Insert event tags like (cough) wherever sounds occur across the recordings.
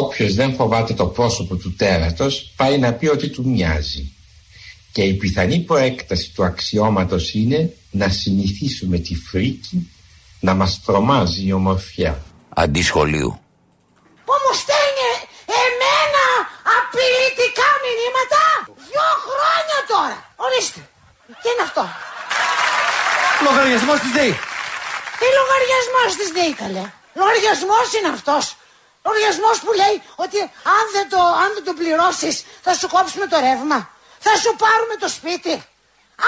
Όποιος δεν φοβάται το πρόσωπο του τέρατος πάει να πει ότι του μοιάζει. Και η πιθανή προέκταση του αξιώματος είναι να συνηθίσουμε τη φρίκη να μας τρομάζει η ομορφιά. Αντισχολείου. Που μου στέλνει εμένα απειλητικά μηνύματα; Δυο χρόνια τώρα. Ορίστε. Τι είναι αυτό; Λογαριασμός της ΔΕΗ. Τι λογαριασμός της ΔΕΗ καλέ; Λογαριασμός είναι αυτός. Λογαριασμός που λέει ότι αν δεν, το, αν δεν το πληρώσεις θα σου κόψουμε το ρεύμα. Θα σου πάρουμε το σπίτι.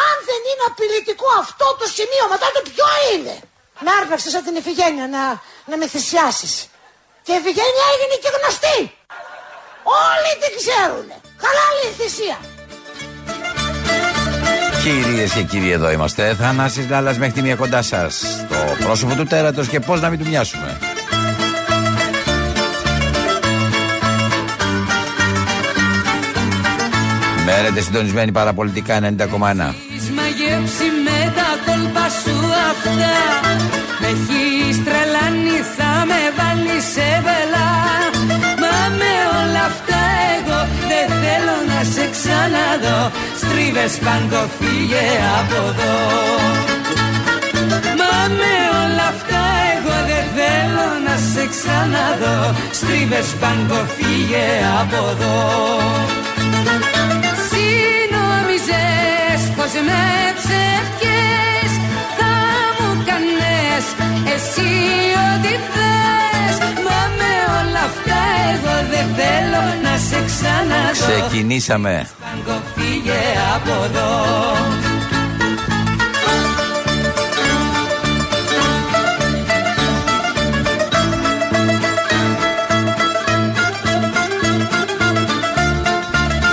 Αν δεν είναι απειλητικό αυτό το σημείο, μετά το ποιο είναι; Με άρπαξες σαν την Εφηγένεια να, να με θυσιάσεις. Και η Εφηγένεια έγινε και γνωστή. Όλοι την ξέρουν. Καλά λέει η θυσία. Κυρίες και κύριοι, εδώ είμαστε. Θανάσης Λάλλας μέχρι τη μία κοντά σας. Το πρόσωπο του τέρατος και πώς να μην του μοιάσουμε. Μένετε συντονισμένοι παραπολιτικά 90,1. μαγεύσει με τα κόλπα σου αυτά. Με έχεις τρελάνει θα με βάλεις σε βελά Μα με όλα αυτά εγώ δεν θέλω να σε ξαναδώ. Στρίβες πάντο φύγε από εδώ. Μα με όλα αυτά εγώ δεν θέλω να σε ξαναδώ. Στρίβες πάντο φύγε από εδώ με ψεύχες θα μου κάνες εσύ ό,τι θες. Μα με όλα αυτά εγώ δεν θέλω να σε ξαναδώ. Ξεκινήσαμε. Φύγε από εδώ.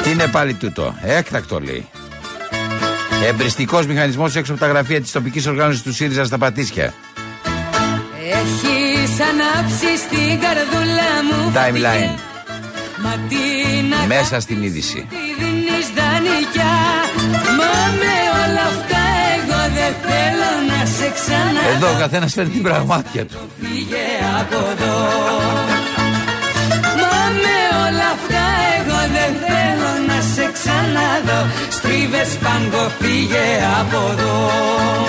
Τι είναι πάλι τούτο, έκτακτο λέει Εμπριστικός μηχανισμός έξω από τα γραφεία της τοπικής οργάνωσης του ΣΥΡΙΖΑ στα Πατήσια. Έχει ανάψει στην καρδούλα μου. Timeline. Μέσα στην είδηση. Τη δίνεις δανεικιά Μα με όλα αυτά εγώ δεν θέλω να σε ξαναδώ Εδώ ο καθένας φέρνει την πραγμάτια του. Φύγε από εδώ ξαναδώ Στρίβες πάγκο φύγε από εδώ.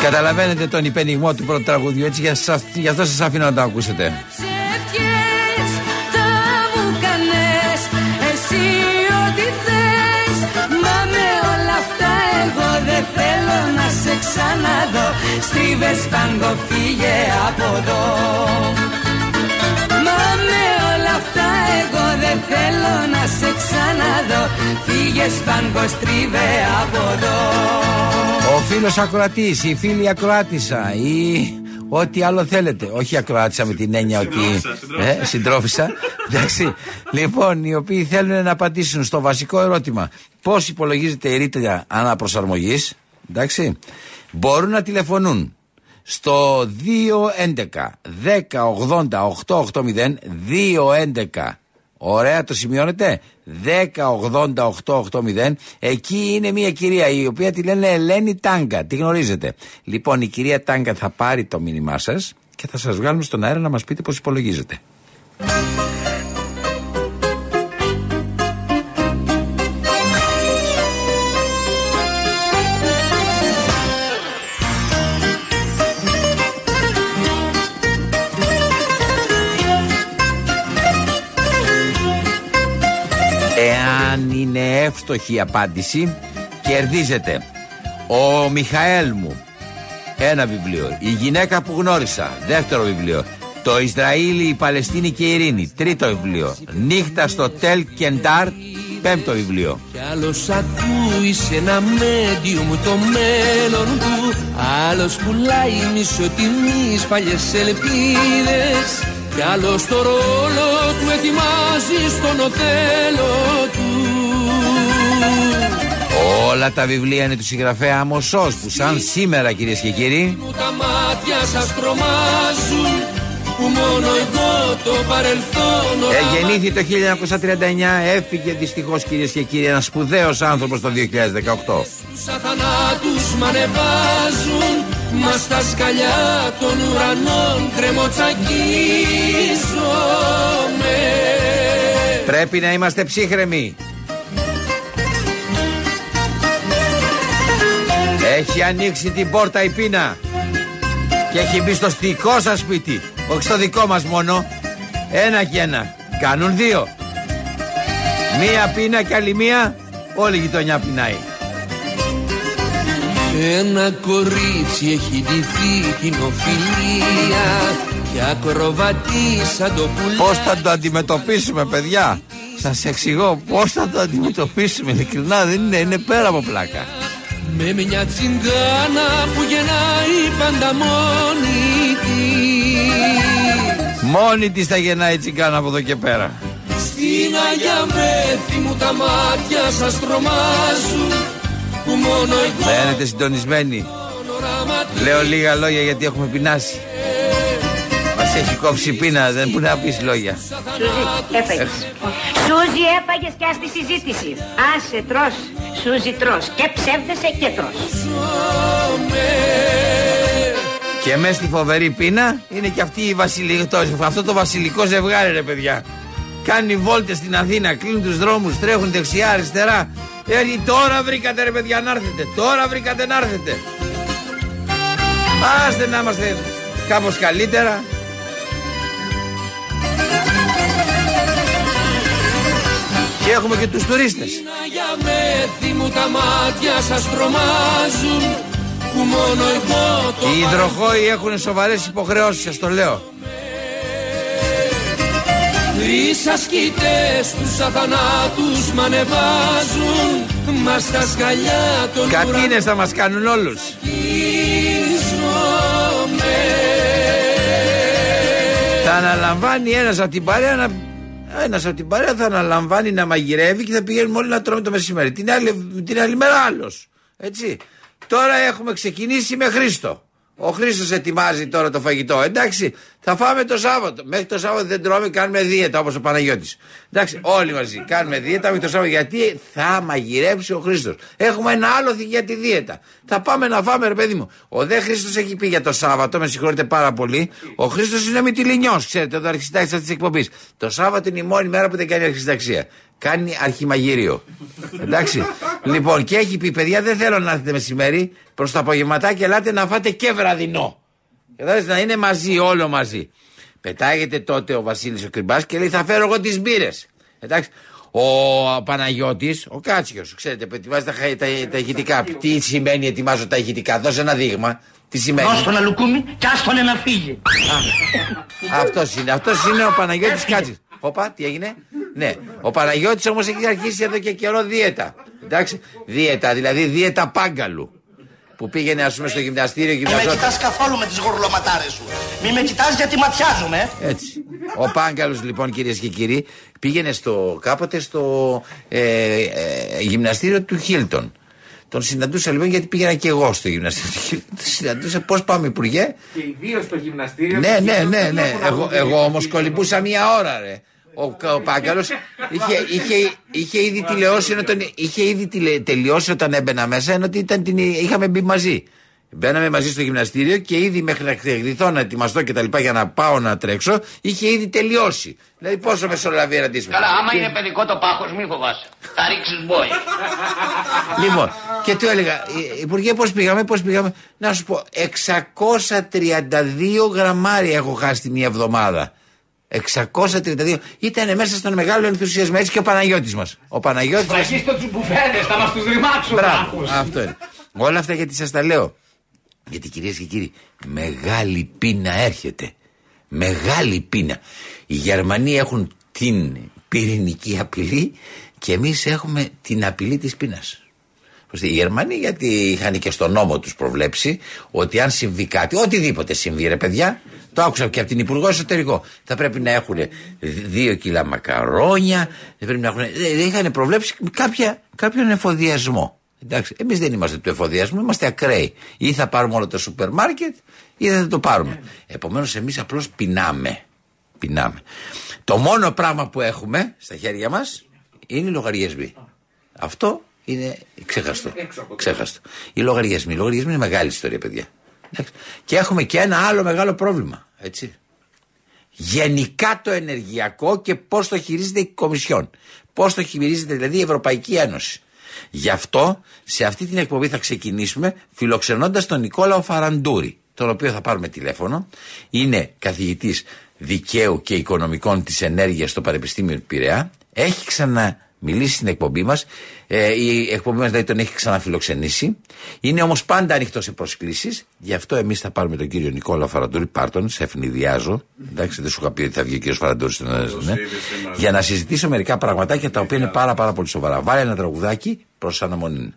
Καταλαβαίνετε τον υπενιγμό του πρώτου τραγουδιού έτσι για, σας, για αυτό σας αφήνω να το ακούσετε. Ψεύχες θα μου κάνες εσύ ό,τι θες. Μα με όλα αυτά εγώ δεν θέλω να σε ξαναδώ. Στρίβες πάγκο φύγε από εδώ. Μα με όλα αυτά εγώ δεν θέλω να σε ξαναδώ Φύγες πάγκο στρίβε από εδώ Ο φίλος ακροατής, η φίλη ακροάτησα ή ό,τι άλλο θέλετε. Όχι ακροάτησα με την έννοια ότι. Ε, συντρόφισα. Εντάξει. Λοιπόν, οι οποίοι θέλουν να απαντήσουν στο βασικό ερώτημα πώς υπολογίζεται η ρήτρα αναπροσαρμογής. Εντάξει. Μπορούν να τηλεφωνούν στο 211 1080 880 211 Ωραία, το σημειώνετε; 1080-880. Εκεί είναι μια κυρία η οποία τη λένε Ελένη Τάγκα. Τη γνωρίζετε. Λοιπόν, η κυρία Τάγκα θα πάρει το μήνυμά σας και θα σας βγάλουμε στον αέρα να μας πείτε πώς υπολογίζετε. Είναι εύστοχη η απάντηση, κερδίζετε. Ο Μιχαέλ μου, ένα βιβλίο. Η γυναίκα που γνώρισα, δεύτερο βιβλίο. Το Ισραήλ, η Παλαιστίνη και η Ειρήνη, τρίτο βιβλίο. Νύχτα στο Τελ Κεντάρ, πέμπτο βιβλίο. Κι άλλος ακούει σε ένα medium το μέλλον του Άλλος πουλάει μισοτιμής παλιές ελπίδες Κι άλλος το ρόλο του ετοιμάζει στον οτέλο Όλα τα βιβλία είναι του συγγραφέα Αμοσός που σαν σήμερα κυρίες και κύριοι Μου τα μάτια σας τρομάζουν που μόνο εγώ το παρελθόν Ε, γεννήθη το 1939, έφυγε δυστυχώς κυρίες και κύριοι ένας σπουδαίος άνθρωπος το 2018. Τους αθανάτους μ' ανεβάζουν Μας στα σκαλιά των ουρανών κρεμοτσακίζομαι Πρέπει να είμαστε ψύχρεμοι. Έχει ανοίξει την πόρτα η πείνα και έχει μπει στο δικό σας σπίτι. Όχι στο δικό μας μόνο. Ένα και ένα. Κάνουν δύο. Μία πείνα και άλλη μία. Όλη η γειτονιά πεινάει. Ένα κορίτσι έχει ντυθεί κοινοφιλία και ακροβατεί σαν το πουλί. Πώς θα το αντιμετωπίσουμε παιδιά; Σας εξηγώ πώς θα το αντιμετωπίσουμε. Ειλικρινά δεν είναι, είναι πέρα από πλάκα. Με μια τσιγκάνα που γεννάει πάντα μόνη της Μόνη της θα γεννάει η τσιγκάνα από εδώ και πέρα. Στην Αγία Μέθη μου τα μάτια σας τρομάζουν Που μόνο εγώ Μένετε συντονισμένοι. όραμα Λέω λίγα λόγια γιατί έχουμε πεινάσει. Μας έχει κόψει η πείνα, δεν μπορεί να πεις λόγια. Σούζη, έφαγες. Σούζη, έφαγες και ας τη συζήτηση. Άσε, τρως. Σούζη, τρως. Και ψεύδεσαι και τρως. Και μέσα στη φοβερή πείνα είναι και αυτή η βασιλικό, αυτό το βασιλικό ζευγάρι ρε παιδιά. Κάνει βόλτες στην Αθήνα, κλείνουν τους δρόμους, τρέχουν δεξιά, αριστερά. Έρχει τώρα βρήκατε ρε παιδιά να έρθετε, τώρα βρήκατε να έρθετε. Άστε να είμαστε κάπως καλύτερα. Και έχουμε και τους τουρίστες. Στην Αγία Μέθη μου τα μάτια σας τρομάζουν Που μόνο εγώ το Οι υδροχόοι έχουν σοβαρές υποχρεώσεις, σας το λέω. Τρεις ασκητές τους αθανάτους μ' ανεβάζουν Μας στα σκαλιά των Κατίνες θα μας κάνουν όλους. Θα αναλαμβάνει ένας από την παρέα να... Ένας από την παρέα θα αναλαμβάνει να μαγειρεύει και θα πηγαίνουμε όλοι να τρώμε το μεσημέρι. Την άλλη, την άλλη μέρα άλλος. Έτσι. Τώρα έχουμε ξεκινήσει με Χρήστο. Ο Χρήστος ετοιμάζει τώρα το φαγητό. Εντάξει, θα φάμε το Σάββατο. Μέχρι το Σάββατο δεν τρώμε, κάνουμε δίαιτα όπως ο Παναγιώτης. Εντάξει, όλοι μαζί κάνουμε δίαιτα μέχρι το Σάββατο. Γιατί θα μαγειρέψει ο Χρήστος. Έχουμε ένα άλλο για τη δίαιτα. Θα πάμε να φάμε, ρε παιδί μου. Ο δε Χρήστος έχει πει για το Σάββατο, με συγχωρείτε πάρα πολύ. Ο Χρήστος είναι μυτιλινιός, ξέρετε, το αρχιστάξια της εκπομπής. Το Σάββατο είναι η μόνη μέρα που δεν κάνει αρχισταξία. Κάνει αρχιμαγείριο. Εντάξει. Λοιπόν, και έχει πει, παιδιά, δεν θέλω να έρθετε μεσημέρι προς το απογευματάκι, ελάτε να φάτε και βραδινό. Κατάλαβε να είναι μαζί, όλο μαζί. Πετάγεται τότε ο Βασίλης ο Κρυμπάς και λέει: Θα φέρω εγώ τις μπύρες. Εντάξει. Ο Παναγιώτης, ο Κάτσιος, ξέρετε, που ετοιμάζει τα, χα- τα, τα ηχητικά. Τι σημαίνει ετοιμάζω τα ηχητικά, δώσε ένα δείγμα. Τι σημαίνει. Δώσ' τον αλουκούμι και άστονε να φύγει. Αυτός είναι, αυτός είναι ο Παναγιώτης Κάτση. Όπα, τι έγινε; Ναι. Ο Παναγιώτης όμως έχει αρχίσει εδώ και καιρό δίαιτα. Εντάξει. Δίαιτα, δηλαδή δίαιτα πάγκαλου. Που πήγαινε, ας πούμε, στο γυμναστήριο, Μην με γυμναζόταν. κοιτάς καθόλου με τις γουρλωματάρες σου. Μην με κοιτάς γιατί ματιάζουμε. ε. Έτσι. Ο Πάγκαλος, λοιπόν, κυρίες και κύριοι, πήγαινε στο, κάποτε στο ε, ε, γυμναστήριο του Χίλτον. Τον συναντούσα λοιπόν γιατί πήγαινα και εγώ στο γυμναστήριο του Χίλτον. Τον συναντούσα, πώς πάμε, Υπουργέ; Και ιδίω στο γυμναστήριο. Ναι, του ναι, Χίλτον ναι, δεν ναι. έχουν Εγώ, ακούσει. εγώ όμως κολυμπούσα μία ώρα, ρε. Ο, ο Πάγκαλο είχε, είχε, είχε ήδη τηλεώσει όταν, είχε ήδη τηλε, τελειώσει όταν έμπαινα μέσα, ενώ ότι ήταν την, είχαμε μπει μαζί. Μπαίναμε μαζί στο γυμναστήριο και ήδη μέχρι να εκτεθώ να ετοιμαστώ και τα λοιπά για να πάω να τρέξω, είχε ήδη τελειώσει. Δηλαδή πόσο μεσολαβεί ένα αντίστοιχο. Καλά, άμα είναι παιδικό το πάχος, μη φοβάσαι. Θα ρίξεις μπόι. Λοιπόν, και του έλεγα, «Ε, Υπουργέ, πώς πήγαμε, πώς πήγαμε; Να σου πω, 632 γραμμάρια έχω χάσει τη μία εβδομάδα. 632. Ήταν μέσα στον μεγάλο ενθουσιασμό έτσι και ο Παναγιώτης μας. Ο Παναγιώτης μας... Εκεί στο τσουμπουφέδε, θα μας τους ρημάξουν. Μπράβο, άκους. αυτό είναι. Όλα αυτά γιατί σας τα λέω. Γιατί κυρίες και κύριοι, μεγάλη πείνα έρχεται. Μεγάλη πείνα. Οι Γερμανοί έχουν την πυρηνική απειλή και εμείς έχουμε την απειλή της πείνας. Ώστε Οι Γερμανοί γιατί είχαν και στο νόμο τους προβλέψει ότι αν συμβεί κάτι, οτιδήποτε συμβεί ρε παιδιά, το άκουσα και από την Υπουργό Εσωτερικό, θα πρέπει να έχουν δύο κιλά μακαρόνια, θα πρέπει να έχουν, δεν είχαν προβλέψει κάποια, κάποιον εφοδιασμό. Εντάξει, εμείς δεν είμαστε του εφοδιασμού, είμαστε ακραίοι. Ή θα πάρουμε όλο το σούπερ μάρκετ ή δεν θα το πάρουμε. Επομένως εμείς απλώς πεινάμε. Πεινάμε. Το μόνο πράγμα που έχουμε στα χέρια μας είναι οι λογαριασμοί. Αυτό είναι ξέχαστο. ξέχαστο. Οι λογαριασμοί. Οι λογαριασμοί είναι μεγάλη ιστορία, παιδιά. Εντάξει. Και έχουμε και ένα άλλο μεγάλο πρόβλημα. Έτσι. γενικά το ενεργειακό και πώς το χειρίζεται η Κομισιόν. Πώς το χειρίζεται δηλαδή η Ευρωπαϊκή Ένωση. Γι' αυτό σε αυτή την εκπομπή θα ξεκινήσουμε φιλοξενώντας τον Νικόλαο Φαραντούρη, τον οποίο θα πάρουμε τηλέφωνο. Είναι καθηγητής δικαίου και οικονομικών της ενέργειας στο Πανεπιστήμιο του Πειραιά. Έχει ξαναμιλήσει στην εκπομπή μας. Ε, η εκπομπή μας δηλαδή τον έχει ξαναφιλοξενήσει. Είναι όμως πάντα ανοιχτός σε προσκλήσεις. Γι' αυτό εμείς θα πάρουμε τον κύριο Νικόλα Φαραντούρη. Πάρτον, σε ευνηδιάζω. Εντάξει, δεν σου είχα πει ότι θα βγει ο κύριος Φαραντούρης στην ναι. Για να συζητήσω μερικά πραγματάκια τα οποία είναι πάρα, πάρα πολύ σοβαρά. Βάλε ένα τραγουδάκι προς αναμονή.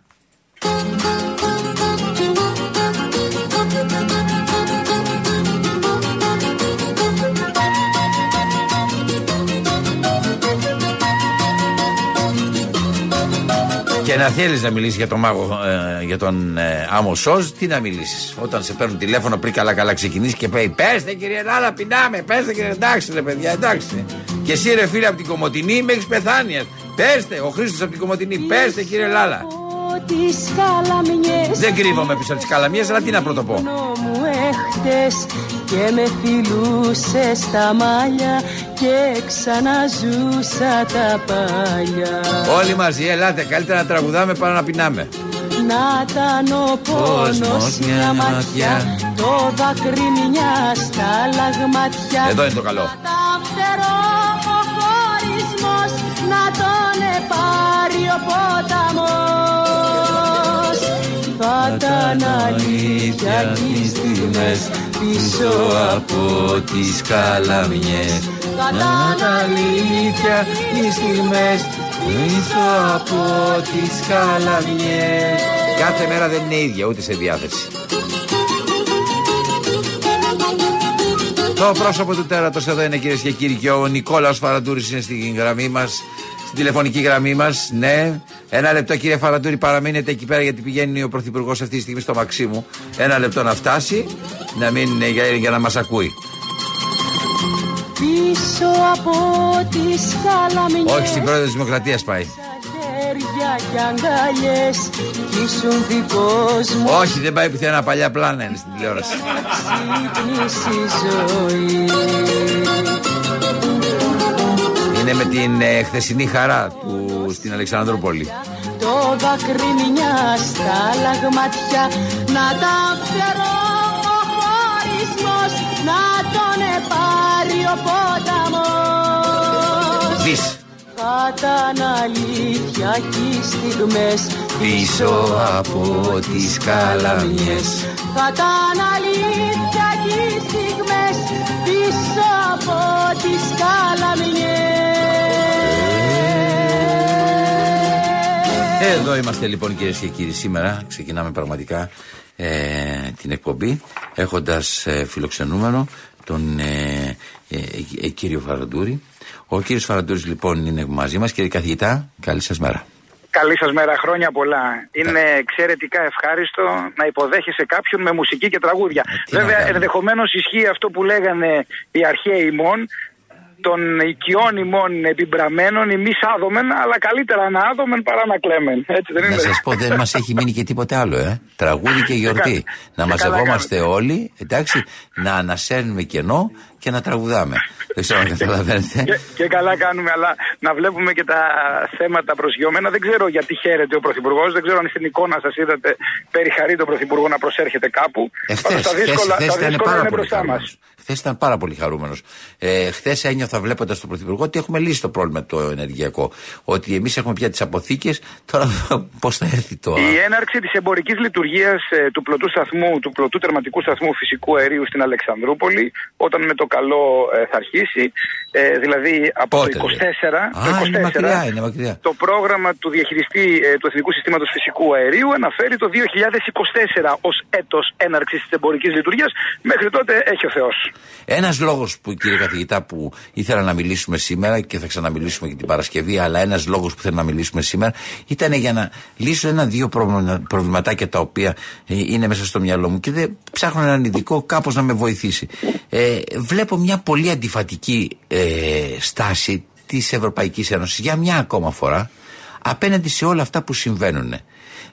Και να θέλεις να μιλήσεις για τον μάγο, ε, για τον ε, άμμο Σόζ, τι να μιλήσεις. Όταν σε παίρνουν τηλέφωνο πριν καλά-καλά ξεκινήσεις και πει: Πέστε κύριε Λάλα, πεινάμε, πέστε κύριε, εντάξει ρε παιδιά, εντάξει. Και εσύ ρε φίλε από την Κομωτινή με έχει πεθάνει. Πέστε, ο Χρήστος από την Κομωτινή, πέστε κύριε Λάλα. Δεν κρύβομαι πίσω από τις καλαμιές, αλλά τι να πρωτοπώ. Μου έχτες και με φιλούσε στα μάλια και ξαναζούσα τα παλιά. Όλοι μαζί, ελάτε, καλύτερα να τραγουδάμε παρά να πεινάμε. Να ήταν ο πόνος μια ματιά Το δάκρυ μια στα λαγματιά Εδώ είναι το καλό. Να τα φτερώ ο χωρισμός Να τον επάρει ο ποταμός Θα ήταν αλήθεια κι οι στιγμές Πίσω από τις καλαμιές Θα ήταν αλήθεια οι στιγμές πίσω από τις καλαμιές. Κάθε μέρα δεν είναι ίδια, ούτε σε διάθεση. Το πρόσωπο του τέρατος εδώ είναι κυρίες και κύριοι και ο Νικόλαος Φαραντούρης είναι στην γραμμή μας, στην τηλεφωνική γραμμή μας. Ναι, ένα λεπτό κύριε Φαραντούρη, παραμείνετε εκεί πέρα γιατί πηγαίνει ο Πρωθυπουργός αυτή τη στιγμή στο Μαξίμου. Ένα λεπτό να φτάσει, να μην, για, για να μας ακούει. Πίσω από τις καλαμιές Όχι στην πρόεδρο της Δημοκρατίας πάει. χέρια κι αγκαλιές κι ήσουν δικός μου Όχι, δεν πάει πουθενά παλιά πλάνα είναι στην τηλεόραση. Ξύπνηση ζωή Είναι με την ε, χθεσινή χαρά του στην Αλεξανδρούπολη. Το δάκρυ μια στα λαγματιά Να τα φτερώ ο χωρισμός Να τον επάρει ο ποταμός Δεις. Θα ήταν αλήθεια κι οι στιγμές Πίσω από τις καλαμιές. Θα ήταν αλήθεια κι οι στιγμές Πίσω από τις καλαμιές Εδώ είμαστε λοιπόν κυρίες και κύριοι σήμερα. Ξεκινάμε πραγματικά ε, την εκπομπή έχοντας ε, φιλοξενούμενο τον ε, ε, ε, κύριο Φαραντούρη. Ο κύριος Φαραντούρης λοιπόν είναι μαζί μας. Κύριε καθηγητά, καλή σας μέρα. Καλή σας μέρα, χρόνια πολλά. Είναι εξαιρετικά ευχάριστο να υποδέχεσαι κάποιον με μουσική και τραγούδια. τι να Βέβαια, κάνουμε. ενδεχομένως ισχύει αυτό που λέγανε οι αρχαίοι ημών, των οικειών ημών επιμπραμένων, εμεί άδομεν, αλλά καλύτερα να άδομεν παρά να κλέμεν. Έτσι δεν Να είναι. σας πω, δεν μας έχει μείνει και τίποτε άλλο, ε. Τραγούδι και γιορτή. Να και καλά μαζευόμαστε όλοι, εντάξει, να ανασέρνουμε κενό και να τραγουδάμε. Δεν ξέρω αν καταλαβαίνετε. Και, και καλά κάνουμε, αλλά να βλέπουμε και τα θέματα προσγειωμένα. Δεν ξέρω γιατί χαίρεται ο Πρωθυπουργός. Δεν ξέρω αν στην εικόνα σας είδατε περιχαρεί τον Πρωθυπουργό να προσέρχεται κάπου. Εχθέ Πάντως τα δύσκολα, τα ήταν δύσκολα πάρα είναι πολύ μπροστά μας. Χαρούμενο. Χθες ήταν πάρα πολύ χαρούμενος. Ε, Χθες ένιωθα βλέποντας τον Πρωθυπουργό ότι έχουμε λύσει το πρόβλημα το ενεργειακό. Ότι εμείς έχουμε πια τις αποθήκες. Τώρα (laughs) πώς θα έρθει το. Η έναρξη της εμπορικής λειτουργίας του πλωτού σταθμού, του πλωτού τερματικού σταθμού φυσικού αερίου στην Αλεξανδρούπολη, όταν με το καλό ε, θα αρχίσει, ε, δηλαδή από Πότε, το 24, δηλαδή; το Α, είναι 24 μακριά, είναι μακριά. το πρόγραμμα του διαχειριστή ε, του Εθνικού Συστήματος Φυσικού Αερίου αναφέρει το 2024 ως έτος έναρξης της εμπορικής λειτουργίας. Μέχρι τότε έχει ο Θεός. Ένας λόγος που, κύριε καθηγητά, που ήθελα να μιλήσουμε σήμερα και θα ξαναμιλήσουμε και την Παρασκευή, αλλά ένας λόγος που θέλω να μιλήσουμε σήμερα ήταν για να λύσω ένα-δύο προβλημα- προβληματάκια τα οποία ε, είναι μέσα στο μυαλό μου και δεν ψάχνω έναν ειδικό κάπως να με βοηθήσει. Ε, βλέπω μια πολύ αντιφατική ε, στάση της Ευρωπαϊκής Ένωσης για μια ακόμα φορά απέναντι σε όλα αυτά που συμβαίνουν.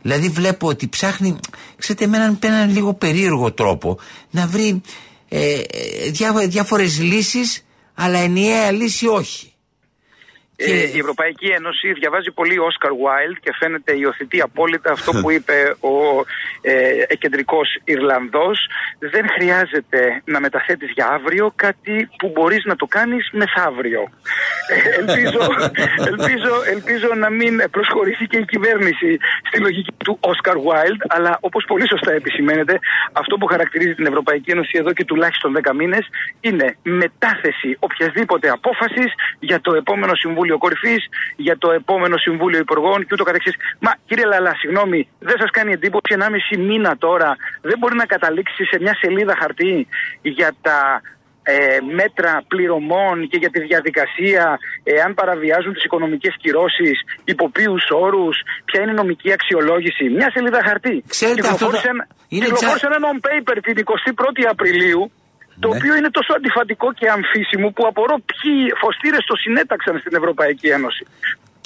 Δηλαδή βλέπω ότι ψάχνει, ξέρετε, με έναν, με έναν λίγο περίεργο τρόπο να βρει ε, διά, διάφορες λύσεις αλλά ενιαία λύση όχι. Ε, η Ευρωπαϊκή Ένωση διαβάζει πολύ Oscar Wilde και φαίνεται υιοθετεί απόλυτα αυτό που (laughs) είπε ο ε, κεντρικός Ιρλανδός. Δεν χρειάζεται να μεταθέτεις για αύριο κάτι που μπορείς να το κάνεις μεθαύριο. Ε, ελπίζω, (laughs) ελπίζω, ελπίζω να μην προσχωρήσει και η κυβέρνηση στη λογική του Oscar Wilde, αλλά όπως πολύ σωστά επισημαίνεται, αυτό που χαρακτηρίζει την Ευρωπαϊκή Ένωση εδώ και τουλάχιστον 10 μήνες είναι μετάθεση οποιασδήποτε απόφασης για το επόμενο Συμβούλιο Συμβούλιο Κορυφής, για το επόμενο Συμβούλιο Υπουργών και ούτω καθεξής. Μα κύριε Λαλά, συγγνώμη, δεν σας κάνει εντύπωση 1,5 μήνα τώρα δεν μπορεί να καταλήξει σε μια σελίδα χαρτί για τα ε, μέτρα πληρωμών και για τη διαδικασία εάν παραβιάζουν τις οικονομικές κυρώσεις, υπό ποιους όρους, ποια είναι η νομική αξιολόγηση. Μια σελίδα χαρτί. Ξέρετε, κυκλοφόρησε, αυτό το... είναι κυκλοφόρησε ένα non-paper την 21η Απριλίου το Ναι. οποίο είναι τόσο αντιφατικό και αμφίσιμο που απορώ ποιοι φωστήρες το συνέταξαν στην Ευρωπαϊκή Ένωση.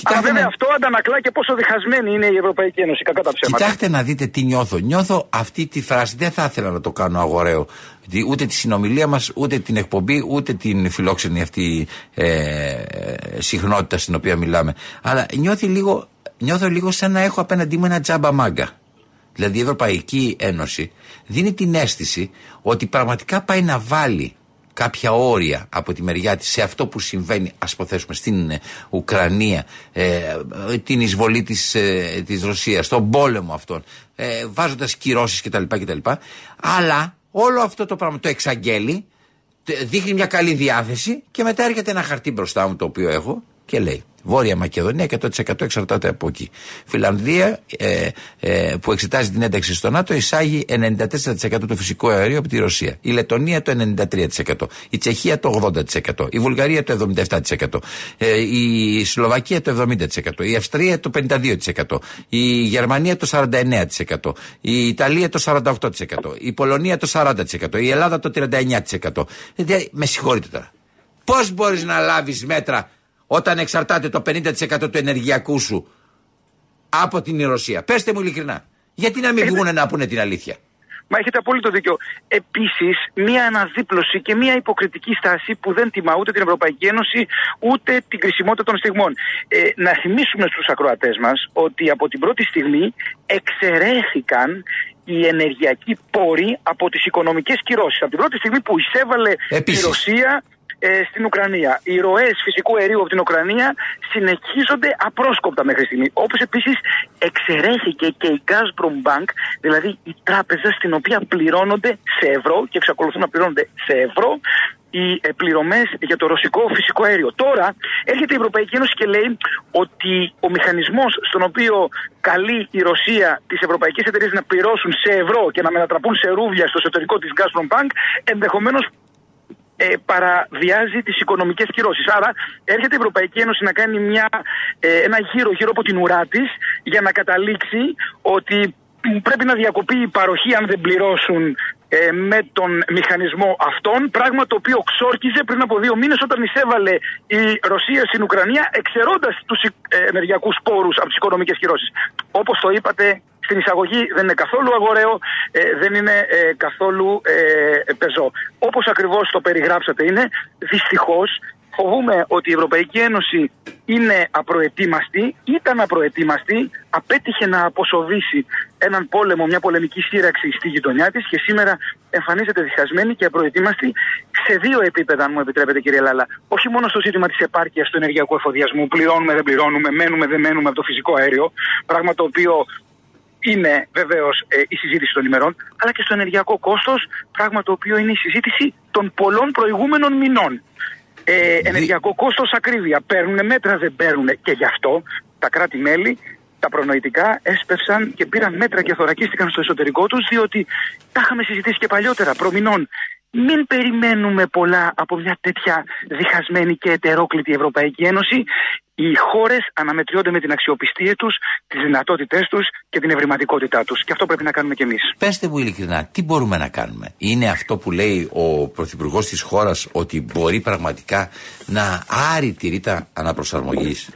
Αλλά βέβαια να- αυτό αντανακλά και πόσο διχασμένη είναι η Ευρωπαϊκή Ένωση, κακά τα ψέματα. Κοιτάξτε να δείτε τι νιώθω. Νιώθω αυτή τη φράση. Δεν θα ήθελα να το κάνω αγοραίο. Τι- Ούτε τη συνομιλία μας, ούτε την εκπομπή, ούτε την φιλόξενη αυτή ε, ε, συχνότητα στην οποία μιλάμε. Αλλά νιώθει λίγο, νιώθω λίγο σαν να έχω απέναντί μου ένα τζάμπα μάγκα. Δηλαδή η Ευρωπαϊκή Ένωση δίνει την αίσθηση ότι πραγματικά πάει να βάλει κάποια όρια από τη μεριά της σε αυτό που συμβαίνει ας υποθέσουμε στην ε, Ουκρανία ε, ε, την εισβολή της, ε, της Ρωσίας τον πόλεμο αυτόν ε, βάζοντας κυρώσεις κτλ, κτλ. Αλλά όλο αυτό το πράγμα το εξαγγέλει τε- δείχνει μια καλή διάθεση και μετά έρχεται ένα χαρτί μπροστά μου το οποίο έχω και λέει Βόρεια Μακεδονία 100% εξαρτάται από εκεί. Φιλανδία ε, ε, που εξετάζει την ένταξη στο ΝΑΤΟ εισάγει 94% του φυσικού αερίου από τη Ρωσία. Η Λετωνία το 93%. Η Τσεχία το 80%. Η Βουλγαρία το 77%. Ε, η Σλοβακία το 70%. Η Αυστρία το 52%. Η Γερμανία το 49%. Η Ιταλία το 48%. Η Πολωνία το 40%. Η Ελλάδα το 39%. Δηλαδή, με συγχωρείτε τώρα. Πώς μπορείς να λάβεις μέτρα όταν εξαρτάται το 50% του ενεργειακού σου από την Ρωσία. Πέστε μου ειλικρινά. Γιατί να μην βγουν να πούνε την αλήθεια; Μα έχετε απόλυτο δίκιο. Επίσης, μία αναδίπλωση και μία υποκριτική στάση που δεν τιμά ούτε την Ευρωπαϊκή Ένωση ούτε την κρισιμότητα των στιγμών. Ε, να θυμίσουμε στους ακροατές μας ότι από την πρώτη στιγμή εξαιρέθηκαν οι ενεργειακοί πόροι από τις οικονομικές κυρώσεις. Από την πρώτη στιγμή που εισέβαλε Επίσης. η Ρωσία ε, στην Ουκρανία. Οι ροές φυσικού αερίου από την Ουκρανία συνεχίζονται απρόσκοπτα μέχρι στιγμή. Όπως επίσης εξαιρέθηκε και η Gazprom Bank, δηλαδή η τράπεζα στην οποία πληρώνονται σε ευρώ και εξακολουθούν να πληρώνονται σε ευρώ οι ε, πληρωμές για το ρωσικό φυσικό αέριο. Τώρα έρχεται η Ευρωπαϊκή Ένωση και λέει ότι ο μηχανισμός στον οποίο καλεί η Ρωσία τις ευρωπαϊκές εταιρείες να πληρώσουν σε ευρώ και να μετατραπούν σε ρούβλια στο εσωτερικό της Gazprom Bank ενδεχομένως ε, παραβιάζει τις οικονομικές κυρώσεις. Άρα έρχεται η Ευρωπαϊκή Ένωση να κάνει μια, ε, ένα γύρο γύρω από την ουρά της για να καταλήξει ότι πρέπει να διακοπεί η παροχή αν δεν πληρώσουν ε, με τον μηχανισμό αυτόν, πράγμα το οποίο ξόρκιζε πριν από δύο μήνες όταν εισέβαλε η Ρωσία στην Ουκρανία εξαιρώντας τους ε, ενεργειακούς πόρους από τις οικονομικές κυρώσεις. Όπως το είπατε στην εισαγωγή δεν είναι καθόλου αγοραίο, ε, δεν είναι ε, καθόλου ε, πεζό. Όπως ακριβώς το περιγράψατε είναι, δυστυχώς φοβούμε ότι η Ευρωπαϊκή Ένωση είναι απροετοίμαστη, ήταν απροετοίμαστη, απέτυχε να αποσοβήσει έναν πόλεμο, μια πολεμική σύραξη στη γειτονιά της και σήμερα εμφανίζεται διχασμένη και απροετοίμαστη σε δύο επίπεδα, αν μου επιτρέπετε κύριε Λάλα. Όχι μόνο στο ζήτημα της επάρκειας του ενεργειακού εφοδιασμού, πληρώνουμε, δεν πληρώνουμε, μένουμε, δεν μένουμε από το φυσικό αέριο, πράγμα το οποίο είναι βεβαίως η συζήτηση των ημερών, αλλά και στο ενεργειακό κόστος, πράγμα το οποίο είναι η συζήτηση των πολλών προηγούμενων μηνών. Ε, ενεργειακό κόστος, ακρίβεια. Παίρνουν μέτρα, δεν παίρνουν. Και γι' αυτό τα κράτη-μέλη, τα προνοητικά, έσπευσαν και πήραν μέτρα και θωρακίστηκαν στο εσωτερικό τους, διότι τα είχαμε συζητήσει και παλιότερα, προμηνών. Μην περιμένουμε πολλά από μια τέτοια διχασμένη και ετερόκλητη Ευρωπαϊκή Ένωση. Οι χώρες αναμετριώνται με την αξιοπιστία τους, τις δυνατότητές τους και την ευρηματικότητά τους. Και αυτό πρέπει να κάνουμε κι εμείς. Πέστε μου ειλικρινά, τι μπορούμε να κάνουμε; Είναι αυτό που λέει ο Πρωθυπουργός της χώρας ότι μπορεί πραγματικά να άρει τη ρήτα αναπροσαρμογής;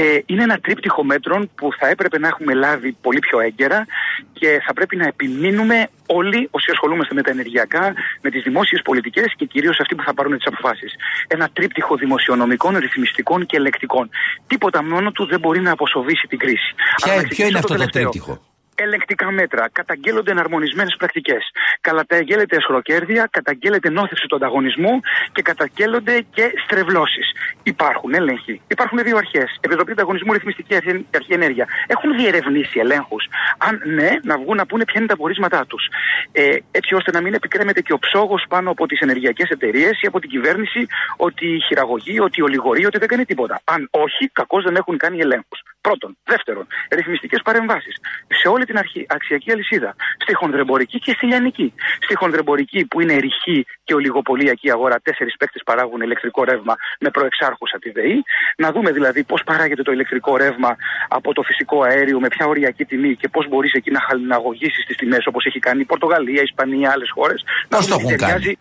Ε, είναι ένα τρίπτυχο μέτρων που θα έπρεπε να έχουμε λάβει πολύ πιο έγκαιρα και θα πρέπει να επιμείνουμε όλοι όσοι ασχολούμαστε με τα ενεργειακά, με τις δημόσιες πολιτικές και κυρίως αυτοί που θα πάρουν τις αποφάσεις. Ένα τρίπτυχο δημοσιονομικών, ρυθμιστικών και ελεκτικών. Τίποτα μόνο του δεν μπορεί να αποσοβήσει την κρίση. Ποια- Αλλά να ποιο είναι ξεκινήσω αυτό το τελευταίο. τρίπτυχο; Ελεκτικά μέτρα, καταγγέλλονται εναρμονισμένες πρακτικές. Καταγγέλλεται εσχροκέρδεια, καταγγέλλεται νόθευση του ανταγωνισμού και καταγγέλλονται και στρεβλώσεις. Υπάρχουν έλεγχοι. Υπάρχουν δύο αρχές. Επιτροπή Ανταγωνισμού, Ρυθμιστική Αρχή, Αρχή Ενέργεια. Έχουν διερευνήσει ελέγχους. Αν ναι, να βγουν να πούνε ποια είναι τα πορίσματά τους. Ε, έτσι ώστε να μην επικρέμεται και ο ψόγος πάνω από τις ενεργειακές εταιρείες ή από την κυβέρνηση ότι χειραγωγεί, ότι ολιγορεί, ότι δεν κάνει τίποτα. Αν όχι, κακώς δεν έχουν κάνει ελέγχους. Πρώτον. Δεύτερον, ρυθμιστικές παρεμβάσεις σε όλη την αρχή, αξιακή αλυσίδα. Στη χονδρεμπορική και στη λιανική. Στη χονδρεμπορική που είναι ρηχή και ολιγοπολιακή αγορά, τέσσερις παίκτες παράγουν ηλεκτρικό ρεύμα με προεξάρχουσα τη ΔΕΗ. Να δούμε δηλαδή πώς παράγεται το ηλεκτρικό ρεύμα από το φυσικό αέριο, με ποια οριακή τιμή και πώς μπορείς εκεί να χαλιναγωγήσεις τις τιμές όπως έχει κάνει η Πορτογαλία, η Ισπανία, άλλες χώρες. Πώς το έχουν κάνει;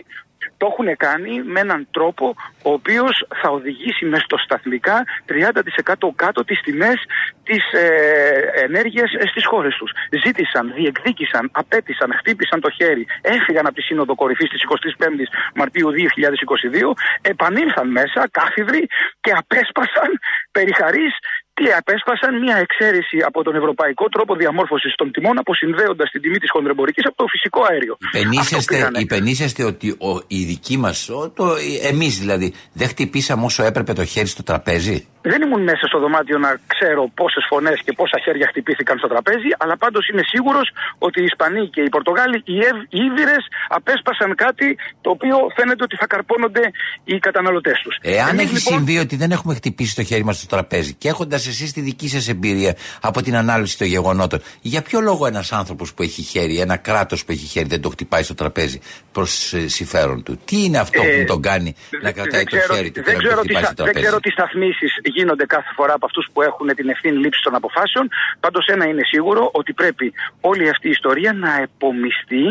Το έχουν κάνει με έναν τρόπο ο οποίος θα οδηγήσει μες στο σταθμικά 30% κάτω τις τιμές της ε, ενέργειας στις χώρες τους. Ζήτησαν, διεκδίκησαν, απέτησαν, χτύπησαν το χέρι, έφυγαν από τη Σύνοδο Κορυφής της 25η Μαρτίου 2022, επανήλθαν μέσα κάθιδροι και απέσπασαν περιχαρείς και απέσπασαν μια εξαίρεση από τον ευρωπαϊκό τρόπο διαμόρφωσης των τιμών, αποσυνδέοντας την τιμή της χονδρεμπορικής από το φυσικό αέριο. Αυτό Υπενήσεστε, πήρανε. υπενήσεστε ότι ο, οι δικοί μα, εμείς δηλαδή, δεν χτυπήσαμε όσο έπρεπε το χέρι στο τραπέζι; Δεν ήμουν μέσα στο δωμάτιο να ξέρω πόσες φωνές και πόσα χέρια χτυπήθηκαν στο τραπέζι, αλλά πάντως είμαι σίγουρος ότι οι Ισπανοί και οι Πορτογάλοι, οι, Ευ, οι Ήβυρε, απέσπασαν κάτι το οποίο φαίνεται ότι θα καρπώνονται οι καταναλωτές τους. Εάν έχει συμβεί ότι δεν έχουμε χτυπήσει το χέρι μας στο τραπέζι και έχοντας εσείς τη δική σας εμπειρία από την ανάλυση των γεγονότων, για ποιο λόγο ένας άνθρωπος που έχει χέρι, ένα κράτος που έχει χέρι, δεν το χτυπάει στο τραπέζι προς συμφέρον του; Τι είναι αυτό Ε, που τον κάνει να κρατάει το ξέρω- χέρι του και δεν να το ξέρω χτυπάει τι, στο στα- δεν τραπέζι; ξέρω τι σταθμίσεις γίνονται κάθε φορά από αυτούς που έχουν την ευθύνη λήψης των αποφάσεων. Πάντως, ένα είναι σίγουρο ότι πρέπει όλη αυτή η ιστορία να επομιστεί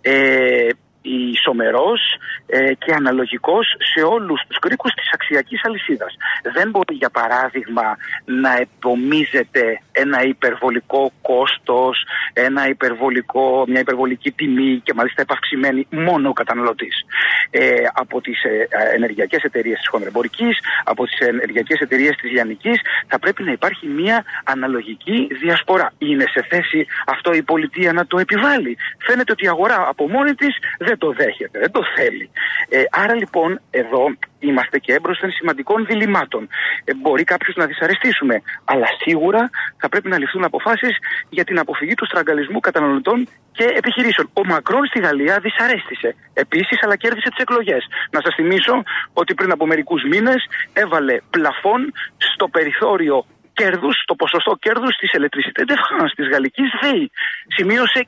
ε, ισομερός ε, και αναλογικός σε όλους τους κρίκους της αξιακής αλυσίδας. Δεν μπορεί για παράδειγμα να επομίζεται ένα υπερβολικό κόστος, ένα υπερβολικό, μια υπερβολική τιμή και μάλιστα επαυξημένη μόνο ο καταναλωτής. Ε, από τις ε, ενεργειακές εταιρείες της χονδρεμπορικής, από τις ενεργειακές εταιρείες της λιανικής θα πρέπει να υπάρχει μια αναλογική διασπορά. Είναι σε θέση αυτό η πολιτεία να το επιβάλλει. Φαίνεται ότι η αγορά από μόνη της δεν το δέχεται, δεν το θέλει. Ε, άρα λοιπόν εδώ είμαστε και έμπροσθεν σημαντικών διλημάτων. Ε, μπορεί κάποιου να δυσαρεστήσουμε, αλλά σίγουρα θα πρέπει να ληφθούν αποφάσεις για την αποφυγή του στραγγαλισμού καταναλωτών και επιχειρήσεων. Ο Μακρόν στη Γαλλία δυσαρέστησε επίσης, αλλά κέρδισε τις εκλογές. Να σας θυμίσω ότι πριν από μερικούς μήνες έβαλε πλαφόν στο περιθώριο κέρδους, στο ποσοστό κέρδους της Electricité de France, της γαλλικής ΔΕΗ. Σημείωσε